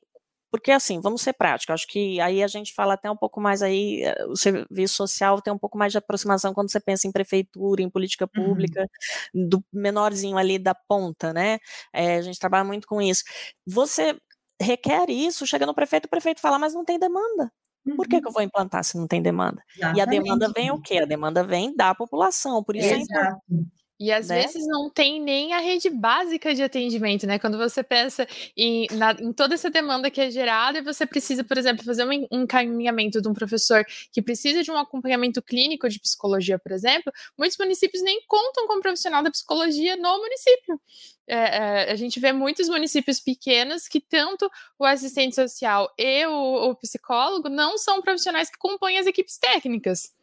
porque assim, vamos ser práticos, acho que aí a gente fala até um pouco mais aí, eh, o serviço social tem um pouco mais de aproximação quando você pensa em prefeitura, em política uhum. pública, uhum. do menorzinho ali da ponta, né? É, a gente trabalha muito com isso. Você requer isso, chega no prefeito, o prefeito fala, mas não tem demanda. Por que, que eu uhum. vou implantar se não tem demanda? Exatamente. E a demanda vem o quê? A demanda vem da população, por isso Exato. é importante. E às né? vezes não tem nem a rede básica de atendimento, né? Quando você pensa em, na, em toda essa demanda que é gerada, e você precisa, por exemplo, fazer um encaminhamento de um professor que precisa de um acompanhamento clínico de psicologia, por exemplo, muitos municípios nem contam com um profissional da psicologia no município. É, é, a gente vê muitos municípios pequenos que tanto o assistente social e o, o psicólogo não são profissionais que compõem as equipes técnicas.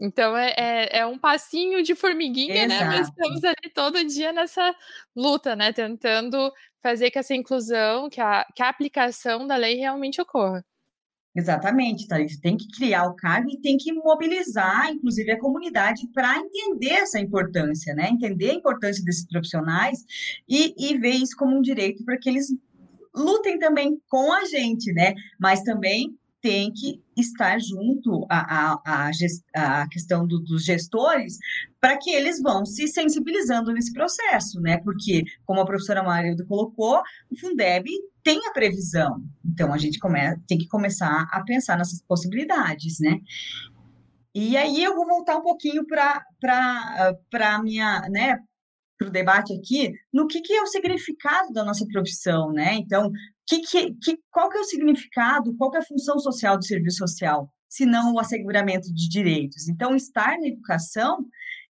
Então é, é, é, um passinho de formiguinha, Exato. né? Mas estamos ali todo dia nessa luta, né? Tentando fazer que essa inclusão, que a, que a aplicação da lei realmente ocorra. Exatamente, Thalita. Tem que criar o cargo e tem que mobilizar, inclusive, a comunidade para entender essa importância, né? Entender a importância desses profissionais e, e ver isso como um direito para que eles lutem também com a gente, né? Mas também tem que estar junto à, à, à, à questão do, dos gestores para que eles vão se sensibilizando nesse processo, né? Porque, como a professora Marilda colocou, o Fundeb tem a previsão. Então, a gente come, tem que começar a pensar nessas possibilidades, né? E aí eu vou voltar um pouquinho para a minha, né, para o debate aqui, no que, que é o significado da nossa profissão, né? Então, que, que, que, qual que é o significado, qual que é a função social do serviço social, se não o asseguramento de direitos? Então, estar na educação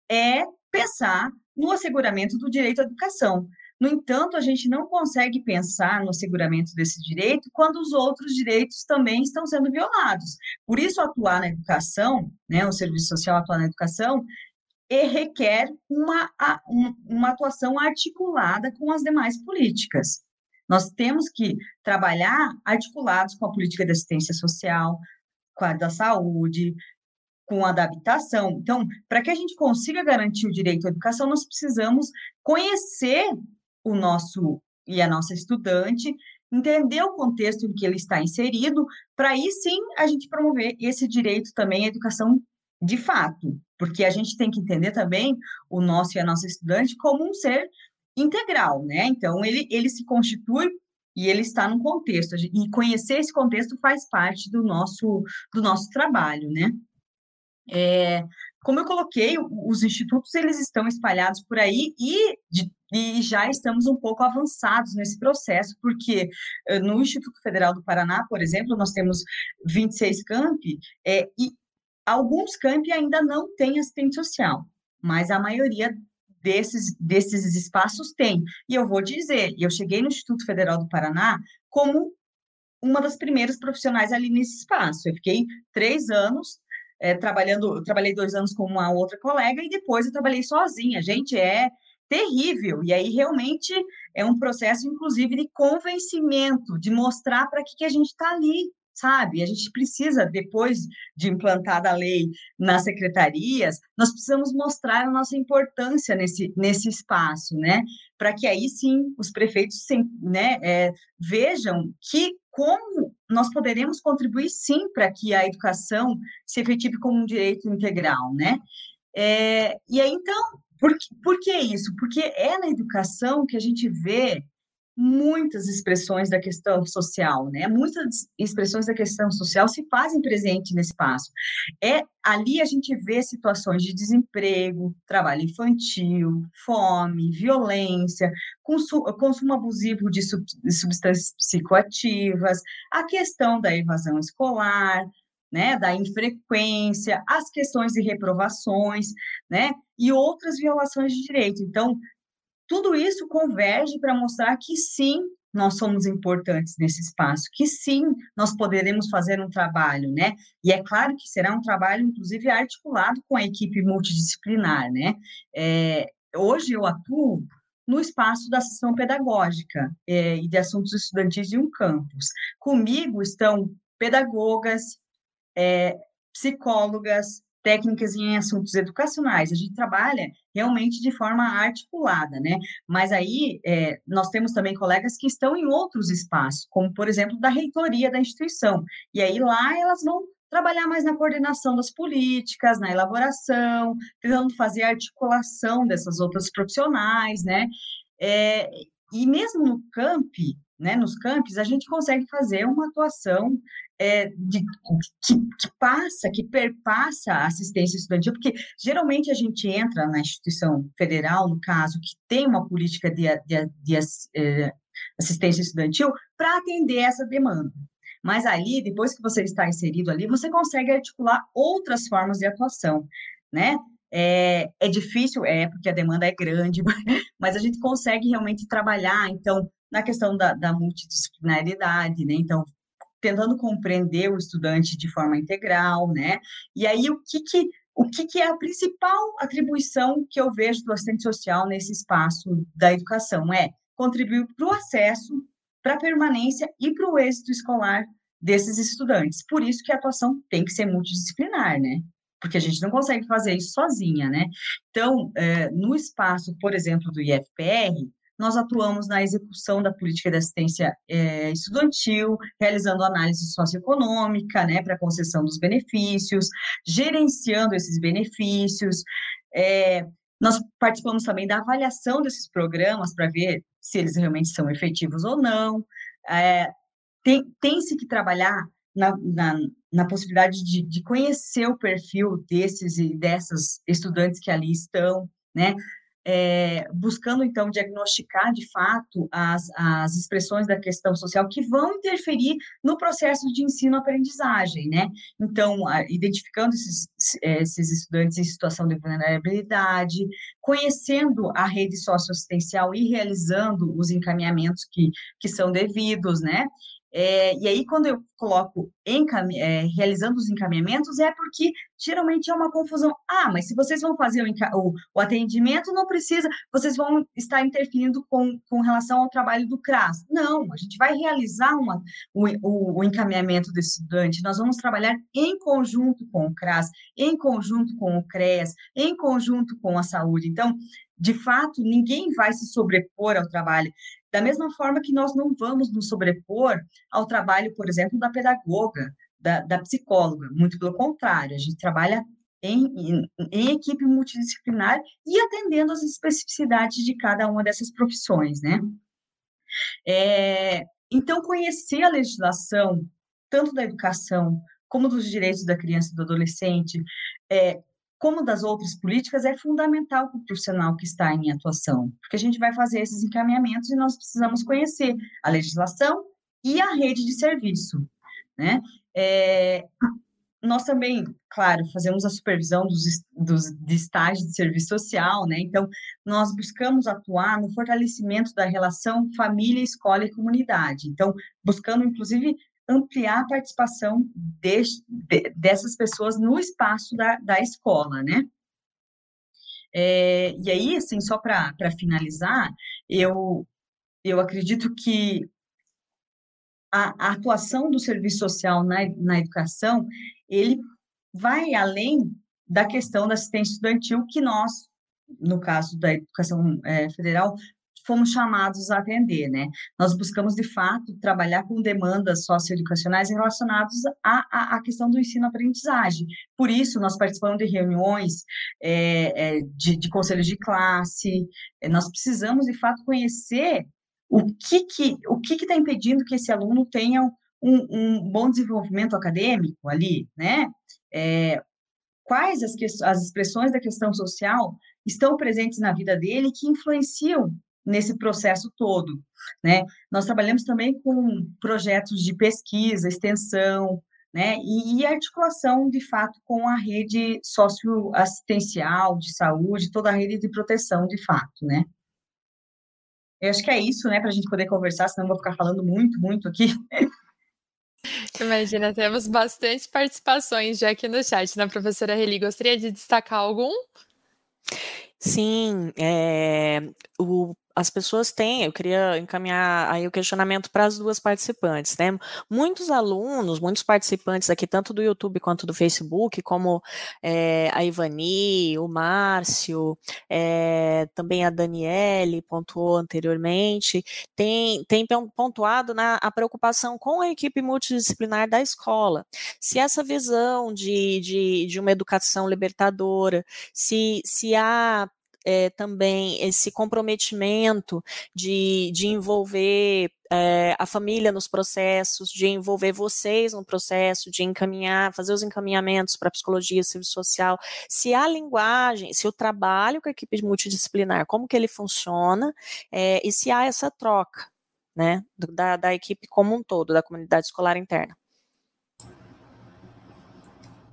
é pensar no asseguramento do direito à educação. No entanto, a gente não consegue pensar no asseguramento desse direito quando os outros direitos também estão sendo violados. Por isso, atuar na educação, né, o serviço social atuar na educação, e requer uma, uma atuação articulada com as demais políticas. Nós temos que trabalhar articulados com a política de assistência social, com a da saúde, com a da habitação. Então, para que a gente consiga garantir o direito à educação, nós precisamos conhecer o nosso e a nossa estudante, entender o contexto em que ele está inserido, para aí sim a gente promover esse direito também à educação de fato, porque a gente tem que entender também o nosso e a nossa estudante como um ser integral, né? Então, ele, ele se constitui e ele está num contexto, e conhecer esse contexto faz parte do nosso, do nosso trabalho, né? É, como eu coloquei, os institutos eles estão espalhados por aí e, de, e já estamos um pouco avançados nesse processo, porque eh, no Instituto Federal do Paraná, por exemplo, nós temos 26 campi é, e alguns campi ainda não têm assistente social, mas a maioria desses, desses espaços tem. E eu vou dizer, eu cheguei no Instituto Federal do Paraná como uma das primeiras profissionais ali nesse espaço. Eu fiquei três anos é, trabalhando, trabalhei dois anos com uma outra colega e depois eu trabalhei sozinha. Gente, é terrível. E aí realmente é um processo, inclusive, de convencimento, de mostrar para que, que a gente está ali, sabe? A gente precisa, depois de implantada a lei nas secretarias, nós precisamos mostrar a nossa importância nesse, nesse espaço, né? Para que aí sim os prefeitos né, é, vejam que como nós poderemos contribuir sim para que a educação se efetive como um direito integral, né? É, e aí, então, por, por que isso? Porque é na educação que a gente vê muitas expressões da questão social, né? Muitas expressões da questão social se fazem presente nesse espaço. É ali a gente vê situações de desemprego, trabalho infantil, fome, violência, consumo, consumo abusivo de, sub, de substâncias psicoativas, a questão da evasão escolar, né, da infrequência, as questões de reprovações, né, e outras violações de direito. Então, tudo isso converge para mostrar que sim, nós somos importantes nesse espaço, que sim, nós poderemos fazer um trabalho, né? E é claro que será um trabalho, inclusive, articulado com a equipe multidisciplinar, né? É, hoje eu atuo no espaço da sessão pedagógica é, e de assuntos estudantis de um campus. Comigo estão pedagogas, é, psicólogas, técnicas em assuntos educacionais. A gente trabalha realmente de forma articulada, né? Mas aí é, nós temos também colegas que estão em outros espaços, como por exemplo da reitoria da instituição. E aí lá elas vão trabalhar mais na coordenação das políticas, na elaboração, tentando fazer articulação dessas outras profissionais, né? É, e mesmo no camp, né, nos campos, a gente consegue fazer uma atuação é, de, que, que, passa, que perpassa a assistência estudantil, porque geralmente a gente entra na instituição federal, no caso, que tem uma política de, de, é, assistência estudantil, para atender essa demanda. Mas ali, depois que você está inserido ali, você consegue articular outras formas de atuação, né? É, é difícil, é, porque a demanda é grande, *laughs* mas a gente consegue realmente trabalhar, então, na questão da, da multidisciplinaridade, né? Então, tentando compreender o estudante de forma integral, né? E aí o que que o que, que é a principal atribuição que eu vejo do assistente social nesse espaço da educação é contribuir para o acesso, para a permanência e para o êxito escolar desses estudantes. Por isso que a atuação tem que ser multidisciplinar, né? Porque a gente não consegue fazer isso sozinha, né? Então, é, no espaço, por exemplo, do IFPR, nós atuamos na execução da política de assistência é, estudantil, realizando análise socioeconômica, né, para concessão dos benefícios, gerenciando esses benefícios. É, nós participamos também da avaliação desses programas para ver se eles realmente são efetivos ou não. É, tem, tem-se que trabalhar na, na, na possibilidade de, de, conhecer o perfil desses e dessas estudantes que ali estão, né? É, buscando, então, diagnosticar, de fato, as, as expressões da questão social que vão interferir no processo de ensino-aprendizagem, né? Então, a, identificando esses, esses estudantes em situação de vulnerabilidade, conhecendo a rede socioassistencial e realizando os encaminhamentos que, que são devidos, né? É, e aí, quando eu coloco é, realizando os encaminhamentos, é porque geralmente é uma confusão. Ah, mas se vocês vão fazer o, o, o atendimento, não precisa, vocês vão estar interferindo com, com relação ao trabalho do CRAS. Não, a gente vai realizar uma, o, o, encaminhamento do estudante, nós vamos trabalhar em conjunto com o CRAS, em conjunto com o CREAS, em conjunto com a saúde. Então, de fato, ninguém vai se sobrepor ao trabalho. Da mesma forma que nós não vamos nos sobrepor ao trabalho, por exemplo, da pedagoga, da, da psicóloga, muito pelo contrário, a gente trabalha em, em, em, equipe multidisciplinar e atendendo às especificidades de cada uma dessas profissões, né? É, então, conhecer a legislação, tanto da educação como dos direitos da criança e do adolescente, é, como das outras políticas, é fundamental para o profissional que está em atuação, porque a gente vai fazer esses encaminhamentos e nós precisamos conhecer a legislação e a rede de serviço, né? É, nós também, claro, fazemos a supervisão dos, dos de estágio de serviço social, né? Então, nós buscamos atuar no fortalecimento da relação família, escola e comunidade. Então, buscando, inclusive, ampliar a participação de, de, dessas pessoas no espaço da, da escola, né? É, e aí, assim, só para finalizar, eu, eu acredito que a, a, atuação do serviço social na, na educação, ele vai além da questão da assistência estudantil que nós, no caso da educação é, federal, fomos chamados a atender, né? Nós buscamos, de fato, trabalhar com demandas socioeducacionais relacionadas à, à, questão do ensino-aprendizagem. Por isso, nós participamos de reuniões é, é, de, de conselhos de classe, é, nós precisamos, de fato, conhecer o que que o que está impedindo que esse aluno tenha um, um, bom desenvolvimento acadêmico ali, né? É, quais as, as expressões da questão social estão presentes na vida dele que influenciam nesse processo todo, né? Nós trabalhamos também com projetos de pesquisa, extensão, né? E, e articulação, de fato, com a rede socioassistencial de saúde, toda a rede de proteção, de fato, né? Eu acho que é isso, né, para a gente poder conversar, senão eu vou ficar falando muito, muito aqui. *laughs* Imagina, temos bastante participações já aqui no chat, né, professora Reli? Gostaria de destacar algum? Sim, é, o as pessoas têm, eu queria encaminhar aí o questionamento para as duas participantes, né? Muitos alunos, muitos participantes aqui, tanto do YouTube quanto do Facebook, como é, a Ivani, o Márcio, é, também a Daniele pontuou anteriormente, tem, tem pontuado na a preocupação com a equipe multidisciplinar da escola. Se essa visão de, de, de uma educação libertadora, se, se há é, também esse comprometimento de, de envolver é, a família nos processos, de envolver vocês no processo, de encaminhar, fazer os encaminhamentos para a psicologia, serviço social, se a linguagem, se o trabalho com a equipe multidisciplinar, como que ele funciona, é, e se há essa troca, né, da, da equipe como um todo, da comunidade escolar interna.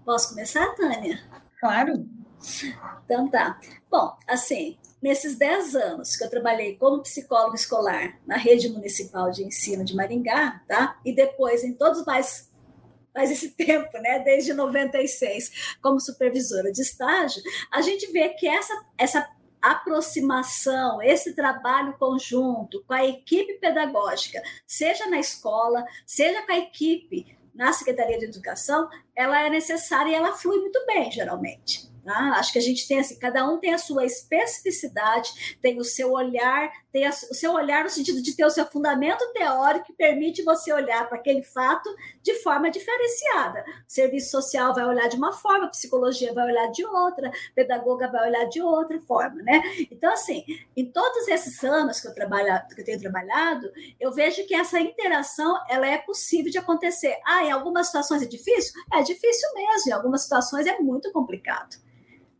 Posso começar, Tânia? Claro. Então tá. Bom, assim, nesses 10 anos que eu trabalhei como psicólogo escolar na rede municipal de ensino de Maringá, tá? E depois em todos mais mais esse *laughs* tempo, né, desde 96, como supervisora de estágio, a gente vê que essa essa aproximação, esse trabalho conjunto com a equipe pedagógica, seja na escola, seja com a equipe na Secretaria de Educação, ela é necessária e ela flui muito bem, geralmente. Tá? Acho que a gente tem assim, cada um tem a sua especificidade, tem o seu olhar, tem o seu olhar no sentido de ter o seu fundamento teórico que permite você olhar para aquele fato de forma diferenciada. O serviço social vai olhar de uma forma, a psicologia vai olhar de outra, a pedagoga vai olhar de outra forma, né? Então, assim, em todos esses anos que eu, trabalho, que eu tenho trabalhado, eu vejo que essa interação ela é possível de acontecer. Ah, em algumas situações é difícil? É difícil mesmo, em algumas situações é muito complicado.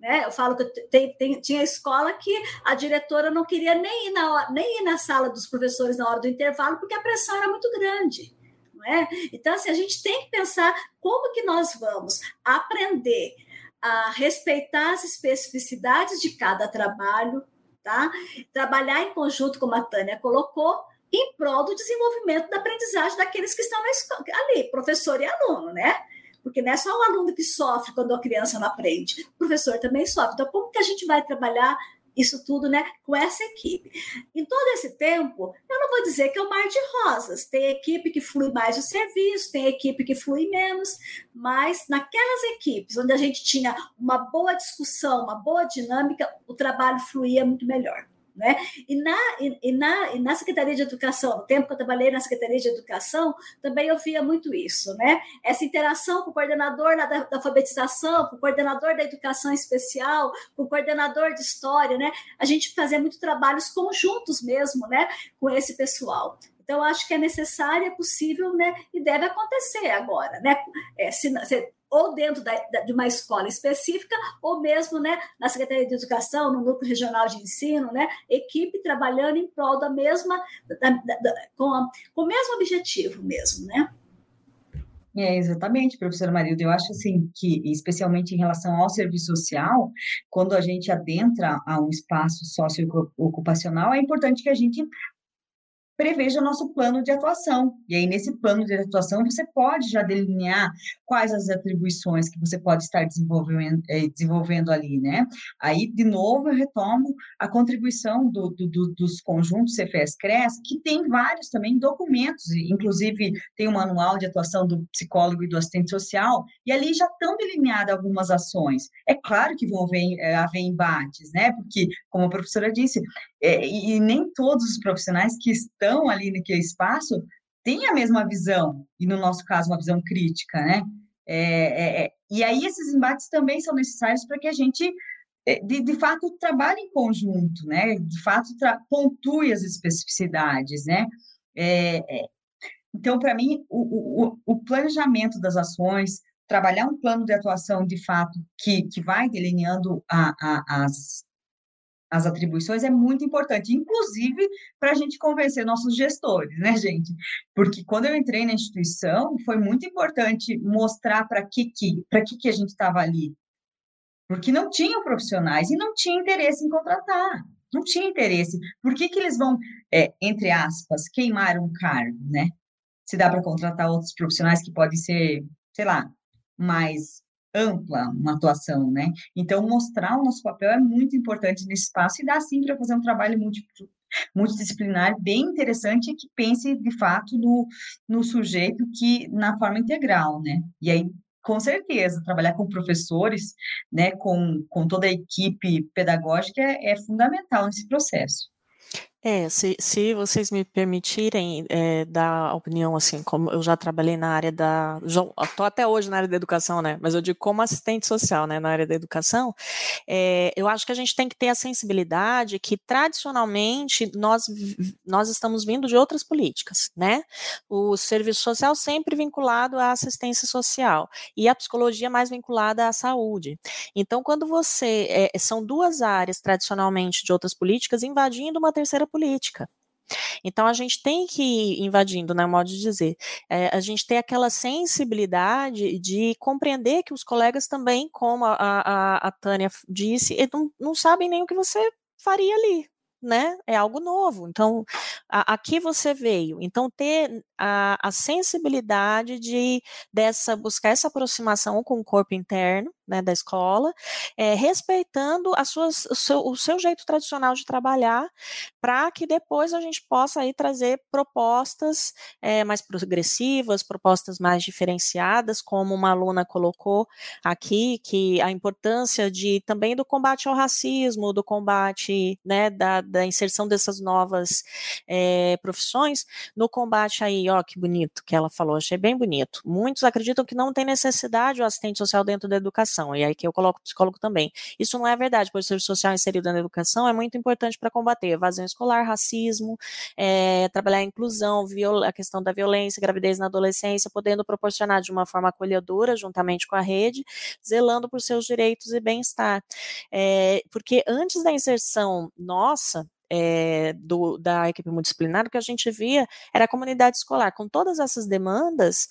Né? Eu falo que tem, tem, tinha escola que a diretora não queria nem ir, na, nem ir na sala dos professores na hora do intervalo, porque a pressão era muito grande. Não é? Então, assim, a gente tem que pensar como que nós vamos aprender a respeitar as especificidades de cada trabalho, tá? Trabalhar em conjunto, como a Tânia colocou, em prol do desenvolvimento da aprendizagem daqueles que estão escola, ali, professor e aluno, né? Porque não é só o aluno que sofre quando a criança não aprende, o professor também sofre. Então, como que a gente vai trabalhar isso tudo, né, com essa equipe. Em todo esse tempo, eu não vou dizer que é um mar de rosas. Tem equipe que flui mais o serviço, tem equipe que flui menos, mas naquelas equipes onde a gente tinha uma boa discussão, uma boa dinâmica, o trabalho fluía muito melhor. Né? E, na, e, na, e na Secretaria de Educação, no tempo que eu trabalhei na Secretaria de Educação, também eu via muito isso, né? Essa interação com o coordenador da, da alfabetização, com o coordenador da educação especial, com o coordenador de história, né? A gente fazia muito trabalhos conjuntos mesmo, né? Com esse pessoal. Então, acho que é necessário, é possível, né? E deve acontecer agora, né? É, se, se, ou dentro da, de uma escola específica, ou mesmo né, na Secretaria de Educação, no Núcleo Regional de Ensino, né, equipe trabalhando em prol da mesma, da, da, com, a, com o mesmo objetivo mesmo, né? É, exatamente, professora Marilda. Eu acho assim que, especialmente em relação ao serviço social, quando a gente adentra a um espaço socioocupacional, é importante que a gente preveja nosso plano de atuação. E aí, nesse plano de atuação, você pode já delinear quais as atribuições que você pode estar desenvolvendo, eh, desenvolvendo ali, né? Aí, de novo, eu retomo a contribuição do, do, dos conjuntos CFES-CRES, que tem vários também documentos, inclusive tem o um manual de atuação do psicólogo e do assistente social, e ali já estão delineadas algumas ações. É claro que vão haver, eh, haver embates, né? Porque, como a professora disse, é, e nem todos os profissionais que estão ali naquele espaço têm a mesma visão, e no nosso caso, uma visão crítica, né? É, é, é e aí esses embates também são necessários para que a gente, é, de, de fato, trabalhe em conjunto, né? De fato, pontue as especificidades, né? É, então, para mim, o, o, o planejamento das ações, trabalhar um plano de atuação, de fato, que, que vai delineando a, a, as, as atribuições é muito importante, inclusive para a gente convencer nossos gestores, né, gente? Porque quando eu entrei na instituição, foi muito importante mostrar para que, que, que, que a gente estava ali. Porque não tinham profissionais e não tinha interesse em contratar. Não tinha interesse. Por que, que eles vão, é, entre aspas, queimar um cargo, né? Se dá para contratar outros profissionais que podem ser, sei lá, mais ampla uma atuação, né? Então, mostrar o nosso papel é muito importante nesse espaço e dá sim para fazer um trabalho multi, multidisciplinar bem interessante que pense de fato no, no sujeito que na forma integral, né? E aí com certeza, trabalhar com professores, né, com, com toda a equipe pedagógica é, é fundamental nesse processo. É, se, se vocês me permitirem é, dar opinião, assim, como eu já trabalhei na área da. Estou até hoje na área da educação, né? Mas eu digo como assistente social, né? Na área da educação, é, eu acho que a gente tem que ter a sensibilidade que, tradicionalmente, nós, nós estamos vindo de outras políticas, né? O serviço social sempre vinculado à assistência social e a psicologia mais vinculada à saúde. Então, quando você. É, são duas áreas, tradicionalmente, de outras políticas invadindo uma terceira política. Então a gente tem que ir invadindo, né, modo de dizer, é, a gente tem aquela sensibilidade de compreender que os colegas também, como a, a, a Tânia disse, não, não sabem nem o que você faria ali, né? É algo novo. Então, aqui você veio. Então, ter a, a sensibilidade de dessa buscar essa aproximação com o corpo interno, né, da escola, é, respeitando as suas, o, seu, o seu jeito tradicional de trabalhar, para que depois a gente possa aí trazer propostas é, mais progressivas, propostas mais diferenciadas, como uma aluna colocou aqui, que a importância de também do combate ao racismo, do combate, né, da, da inserção dessas novas é, profissões, no combate aí, ó, que bonito que ela falou, achei bem bonito. Muitos acreditam que não tem necessidade o assistente social dentro da educação e aí que eu coloco o psicólogo também. Isso não é verdade, pois o serviço social inserido na educação é muito importante para combater evasão escolar, racismo, é, trabalhar a inclusão, a questão da violência, gravidez na adolescência, podendo proporcionar de uma forma acolhedora, juntamente com a rede, zelando por seus direitos e bem-estar. É, porque antes da inserção nossa, é, do, da equipe multidisciplinar, o que a gente via era a comunidade escolar com todas essas demandas,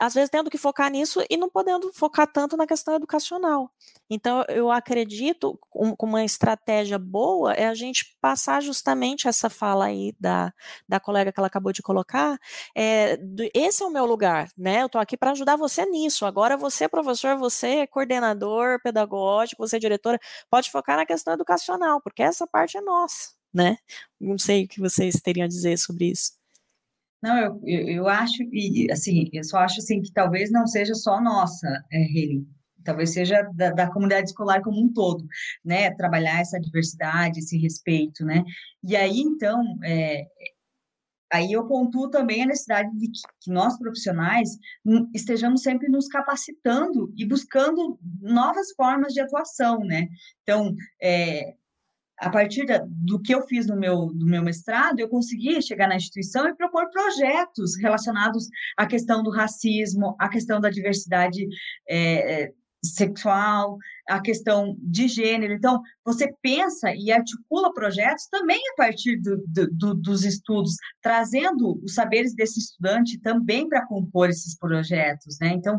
às vezes tendo que focar nisso e não podendo focar tanto na questão educacional. Então, eu acredito com uma estratégia boa é a gente passar justamente essa fala aí da, da colega que ela acabou de colocar. É, esse é o meu lugar, né? Eu estou aqui para ajudar você nisso. Agora, você, professor, você é coordenador pedagógico, você é diretora, pode focar na questão educacional, porque essa parte é nossa, né? Não sei o que vocês teriam a dizer sobre isso. Não, eu, eu, acho, e assim, eu só acho assim que talvez não seja só nossa, é, talvez seja da, da, comunidade escolar como um todo, né, trabalhar essa diversidade, esse respeito, né, e aí, então, é, aí eu pontuo também a necessidade de que, que nós profissionais estejamos sempre nos capacitando e buscando novas formas de atuação, né, então, é, a partir da, do que eu fiz no meu, no meu mestrado, eu consegui chegar na instituição e propor projetos relacionados à questão do racismo, à questão da diversidade é, sexual, à questão de gênero. Então, você pensa e articula projetos também a partir do, do, dos estudos, trazendo os saberes desse estudante também para compor esses projetos, né? Então,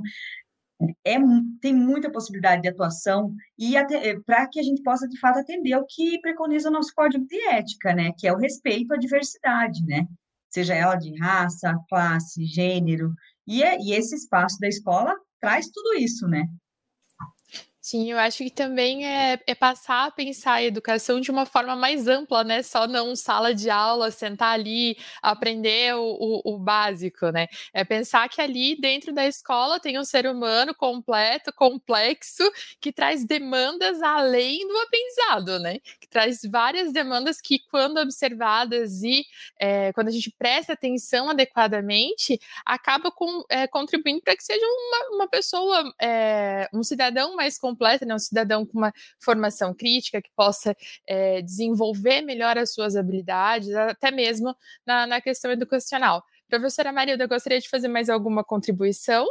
é, tem muita possibilidade de atuação e eh, para que a gente possa de fato atender o que preconiza o nosso código de ética, né, que é o respeito à diversidade, né, seja ela de raça, classe, gênero, e, é, e esse espaço da escola traz tudo isso, né. Sim, eu acho que também é, é, passar a pensar a educação de uma forma mais ampla, né? Só não sala de aula, sentar ali, aprender o, o, o, básico, né? É pensar que ali dentro da escola tem um ser humano completo, complexo, que traz demandas além do aprendizado, né? Que traz várias demandas que, quando observadas e é, quando a gente presta atenção adequadamente, acaba com, é, contribuindo para que seja uma, uma pessoa, é, um cidadão mais complexo completa, né? um cidadão com uma formação crítica que possa é, desenvolver melhor as suas habilidades, até mesmo na, na questão educacional. Professora Marilda, gostaria de fazer mais alguma contribuição?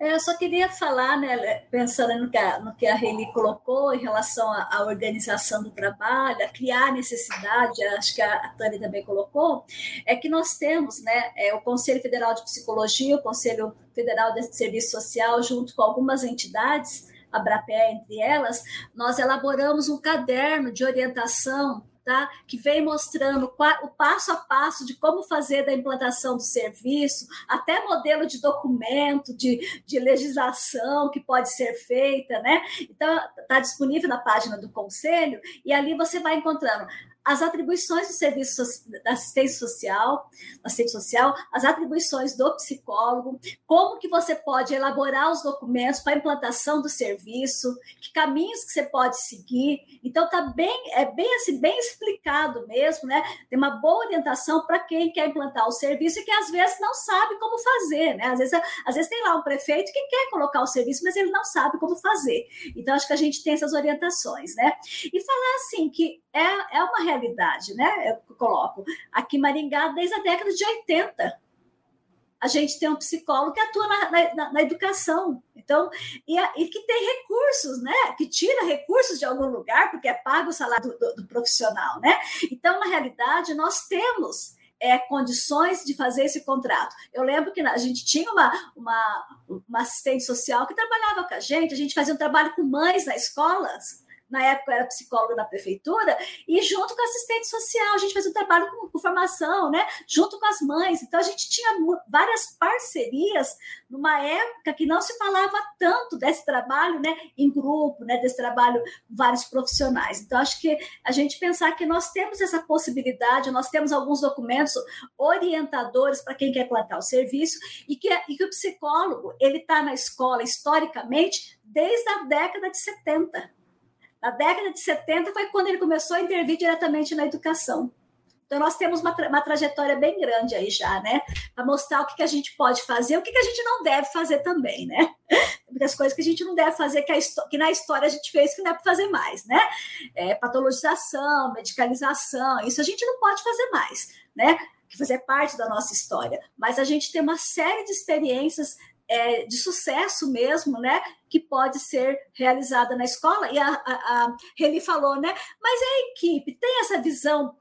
É, eu só queria falar, né, pensando no que a, no que a Reli colocou em relação à, organização do trabalho, a criar necessidade, acho que a, a Tânia também colocou, é que nós temos né, é, o Conselho Federal de Psicologia, o Conselho Federal de Serviço Social, junto com algumas entidades, a Brapé entre elas, nós elaboramos um caderno de orientação Tá? que vem mostrando o passo a passo de como fazer da implantação do serviço, até modelo de documento, de, de legislação que pode ser feita, né? Então, está disponível na página do Conselho, e ali você vai encontrando as atribuições do serviço da assistência social, assistência social, as atribuições do psicólogo, como que você pode elaborar os documentos para a implantação do serviço, que caminhos que você pode seguir. Então tá bem, é bem assim, bem explicado mesmo, né? Tem uma boa orientação para quem quer implantar o serviço e que às vezes não sabe como fazer, né? Às vezes, às vezes tem lá um prefeito que quer colocar o serviço, mas ele não sabe como fazer. Então acho que a gente tem essas orientações, né? E falar assim que é, é uma realidade, né? Eu coloco aqui em Maringá desde a década de 80. A gente tem um psicólogo que atua na, na, na educação, então, e, e, que tem recursos, né? Que tira recursos de algum lugar, porque é pago o salário do, do, do profissional, né? Então, na realidade, nós temos é, condições de fazer esse contrato. Eu lembro que a gente tinha uma, uma, uma assistente social que trabalhava com a gente, a gente fazia um trabalho com mães nas escolas, na época eu era psicóloga da prefeitura, e junto com assistente social, a gente fazia um trabalho com, com formação, né? Junto com as mães. Então a gente tinha várias parcerias numa época que não se falava tanto desse trabalho, né? Em grupo, né? Desse trabalho com vários profissionais. Então acho que a gente pensar que nós temos essa possibilidade, nós temos alguns documentos orientadores para quem quer plantar o serviço e que, e que o psicólogo ele está na escola historicamente desde a década de 70. Na década de 70 foi quando ele começou a intervir diretamente na educação. Então, nós temos uma, tra uma trajetória bem grande aí já, né? Para mostrar o que, que a gente pode fazer, o que, que a gente não deve fazer também, né? Muitas coisas que a gente não deve fazer, que, que na história a gente fez que não é para fazer mais, né? É, patologização, medicalização, isso a gente não pode fazer mais, né? Que fazer parte da nossa história. Mas a gente tem uma série de experiências é, de sucesso mesmo, né? Que pode ser realizada na escola. E a, a, a Reli falou, né? Mas a equipe tem essa visão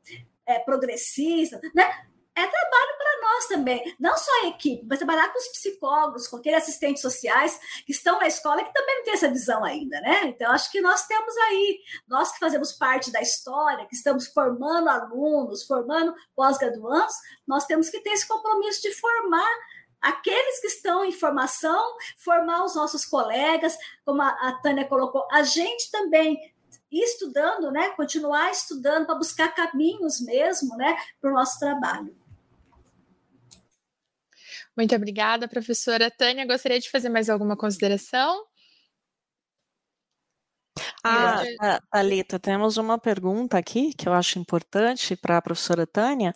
é, progressista, né? É trabalho para nós também, não só a equipe, mas trabalhar com os psicólogos, com aqueles assistentes sociais que estão na escola que também não tem essa visão ainda, né? Então, acho que nós temos aí, nós que fazemos parte da história, que estamos formando alunos, formando pós-graduandos, nós temos que ter esse compromisso de formar aqueles que estão em formação, formar os nossos colegas, como a, a Tânia colocou, a gente também estudando, né, continuar estudando para buscar caminhos mesmo, né, para o nosso trabalho. Muito obrigada, professora Tânia. Gostaria de fazer mais alguma consideração? Ah, Thalita, temos uma pergunta aqui que eu acho importante para a professora Tânia.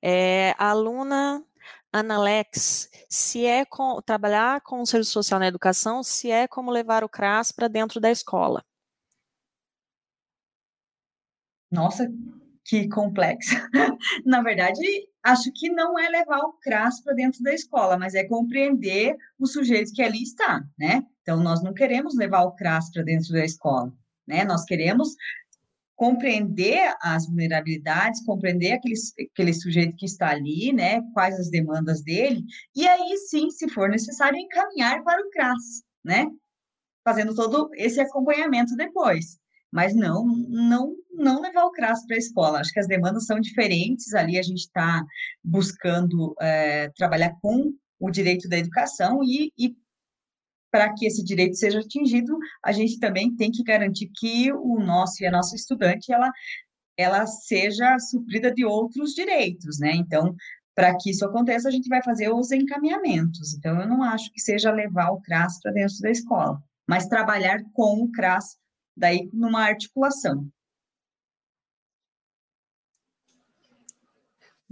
É, a aluna Analex, se é com, trabalhar com o serviço social na educação, se é como levar o CRAS para dentro da escola. Nossa, que complexo. *laughs* na verdade, acho que não é levar o CRAS para dentro da escola, mas é compreender o sujeito que ali está, né? Então, nós não queremos levar o CRAS para dentro da escola, né? Nós queremos compreender as vulnerabilidades, compreender aquele, aquele sujeito que está ali, né, quais as demandas dele, e aí sim, se for necessário, encaminhar para o CRAS, né, fazendo todo esse acompanhamento depois. Mas não, não, não levar o CRAS para a escola. Acho que as demandas são diferentes. Ali a gente está buscando é, trabalhar com o direito da educação e, e para que esse direito seja atingido, a gente também tem que garantir que o nosso e a nossa estudante ela ela seja suprida de outros direitos, né? Então, para que isso aconteça, a gente vai fazer os encaminhamentos. Então, eu não acho que seja levar o CRAS para dentro da escola, mas trabalhar com o CRAS daí numa articulação.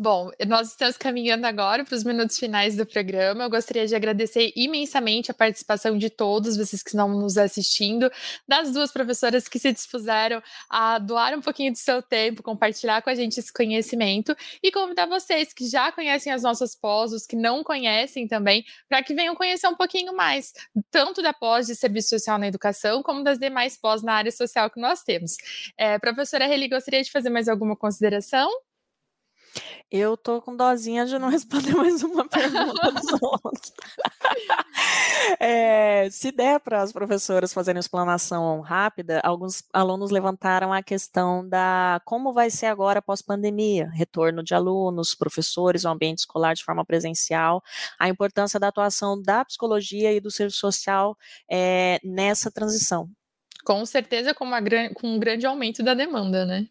Bom, nós estamos caminhando agora para os minutos finais do programa. Eu gostaria de agradecer imensamente a participação de todos vocês que estão nos assistindo, das duas professoras que se dispuseram a doar um pouquinho do seu tempo, compartilhar com a gente esse conhecimento e convidar vocês que já conhecem as nossas pós, os que não conhecem também, para que venham conhecer um pouquinho mais, tanto da pós de serviço social na educação, como das demais pós na área social que nós temos. É, professora Reli, gostaria de fazer mais alguma consideração? Eu tô com dozinha de não *laughs* responder mais uma pergunta dos *laughs* alunos. é, se der para as professoras fazerem explanação rápida, alguns alunos levantaram a questão da como vai ser agora pós-pandemia, retorno de alunos, professores ao ambiente escolar de forma presencial, a importância da atuação da psicologia e do serviço social é, nessa transição. Com certeza, com, uma, com um grande aumento da demanda, né?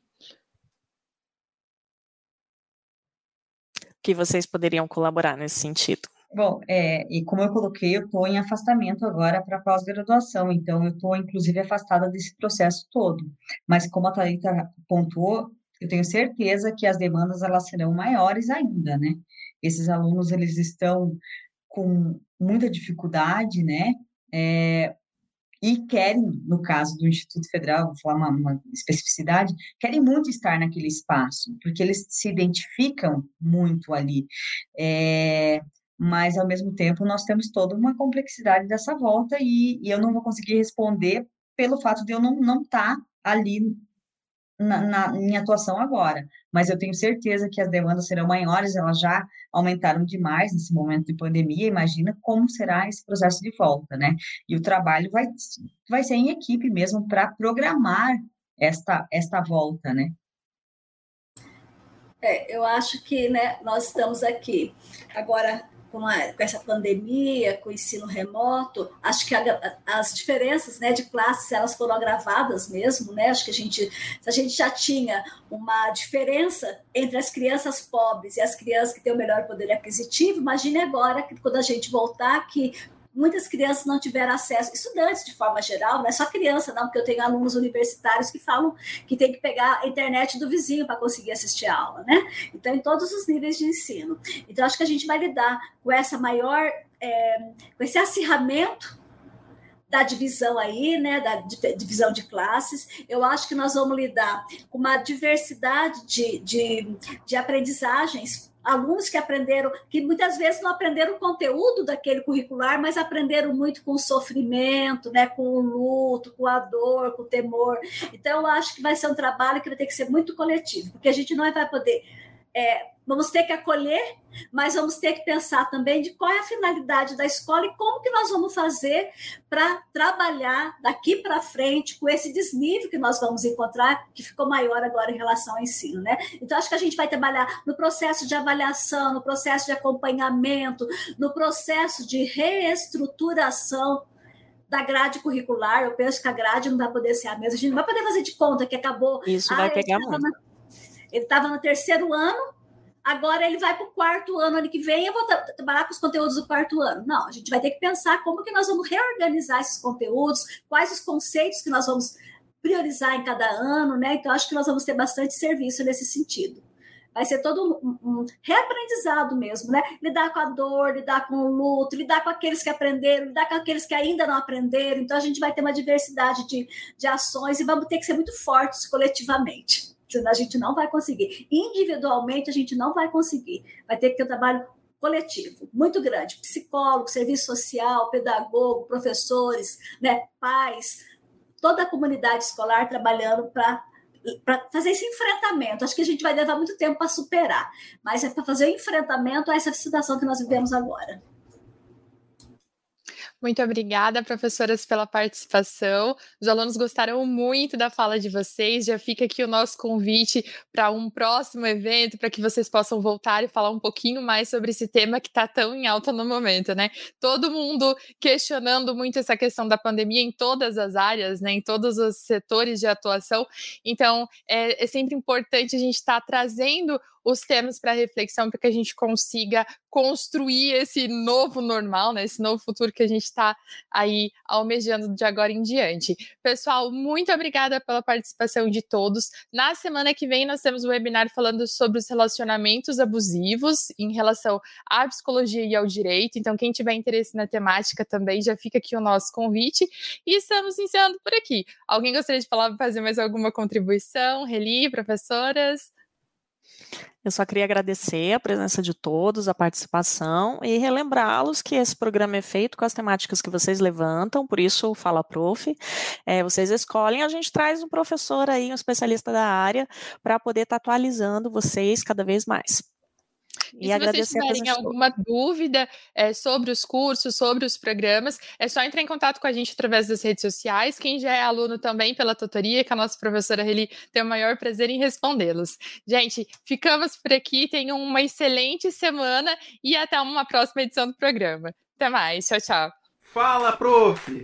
Que vocês poderiam colaborar nesse sentido? Bom, é, e como eu coloquei, eu estou em afastamento agora para pós-graduação, então eu estou, inclusive, afastada desse processo todo. Mas como a Thalita pontuou, eu tenho certeza que as demandas elas serão maiores ainda, né? Esses alunos, eles estão com muita dificuldade, né? É, e querem, no caso do Instituto Federal, vou falar uma, uma, especificidade, querem muito estar naquele espaço, porque eles se identificam muito ali. É, mas, ao mesmo tempo, nós temos toda uma complexidade dessa volta e, e eu não vou conseguir responder pelo fato de eu não estar não tá ali na, na, em atuação agora, mas eu tenho certeza que as demandas serão maiores, elas já aumentaram demais nesse momento de pandemia, imagina como será esse processo de volta, né? E o trabalho vai, vai ser em equipe mesmo para programar esta, esta volta, né? É, eu acho que né, nós estamos aqui. Agora, com, a, com, essa pandemia, com o ensino remoto, acho que a, as diferenças né, de classes elas foram agravadas mesmo, né? Acho que a gente, a gente já tinha uma diferença entre as crianças pobres e as crianças que têm o melhor poder aquisitivo, imagine agora que quando a gente voltar que muitas crianças não tiveram acesso, estudantes de forma geral, não é só criança, não, porque eu tenho alunos universitários que falam que tem que pegar a internet do vizinho para conseguir assistir a aula, né? Então, em todos os níveis de ensino. Então, acho que a gente vai lidar com essa maior, é, com esse acirramento da divisão aí, né, da divisão de classes. Eu acho que nós vamos lidar com uma diversidade de, de, de aprendizagens alunos que aprenderam, que muitas vezes não aprenderam o conteúdo daquele curricular, mas aprenderam muito com o sofrimento, né, com o luto, com a dor, com o temor. Então, eu acho que vai ser um trabalho que vai ter que ser muito coletivo, porque a gente não vai poder é, vamos ter que acolher, mas vamos ter que pensar também de qual é a finalidade da escola e como que nós vamos fazer para trabalhar daqui para frente com esse desnível que nós vamos encontrar, que ficou maior agora em relação ao ensino, né? Então, acho que a gente vai trabalhar no processo de avaliação, no processo de acompanhamento, no processo de reestruturação da grade curricular. Eu penso que a grade não vai poder ser a mesma. A gente não vai poder fazer de conta que acabou. Isso ah, vai pegar muito. Na ele estava no terceiro ano, agora ele vai para o quarto ano, ano que vem, eu vou trabalhar com os conteúdos do quarto ano. Não, a gente vai ter que pensar como que nós vamos reorganizar esses conteúdos, quais os conceitos que nós vamos priorizar em cada ano, né? Então, acho que nós vamos ter bastante serviço nesse sentido. Vai ser todo um, um reaprendizado mesmo, né? Lidar com a dor, lidar com o luto, lidar com aqueles que aprenderam, lidar com aqueles que ainda não aprenderam. Então, a gente vai ter uma diversidade de, de ações e vamos ter que ser muito fortes coletivamente a gente não vai conseguir. Individualmente, a gente não vai conseguir. Vai ter que ter um trabalho coletivo, muito grande. Psicólogo, serviço social, pedagogo, professores, né, pais, toda a comunidade escolar trabalhando para para fazer esse enfrentamento. Acho que a gente vai levar muito tempo para superar, mas é para fazer o enfrentamento a essa situação que nós vivemos agora. Muito obrigada, professoras, pela participação. Os alunos gostaram muito da fala de vocês. Já fica aqui o nosso convite para um próximo evento, para que vocês possam voltar e falar um pouquinho mais sobre esse tema que está tão em alta no momento, né? Todo mundo questionando muito essa questão da pandemia em todas as áreas, né? Em todos os setores de atuação. Então, é, é sempre importante a gente estar tá trazendo os temas para reflexão para que a gente consiga construir esse novo normal, né? Esse novo futuro que a gente está aí almejando de agora em diante. Pessoal, muito obrigada pela participação de todos. Na semana que vem nós temos um webinar falando sobre os relacionamentos abusivos em relação à psicologia e ao direito. Então, quem tiver interesse na temática também já fica aqui o nosso convite. E estamos encerrando por aqui. Alguém gostaria de falar, fazer mais alguma contribuição? Reli, professoras? Eu só queria agradecer a presença de todos, a participação e relembrá-los que esse programa é feito com as temáticas que vocês levantam, por isso Fala Prof. É, vocês escolhem, a gente traz um professor aí, um especialista da área, para poder estar tá atualizando vocês cada vez mais. E, e se vocês tiverem alguma dúvida é, sobre os cursos, sobre os programas, é só entrar em contato com a gente através das redes sociais. Quem já é aluno também pela tutoria, que a nossa professora Reli tem o maior prazer em respondê-los. Gente, ficamos por aqui. Tenham uma excelente semana e até uma próxima edição do programa. Até mais. Tchau, tchau. Fala, prof!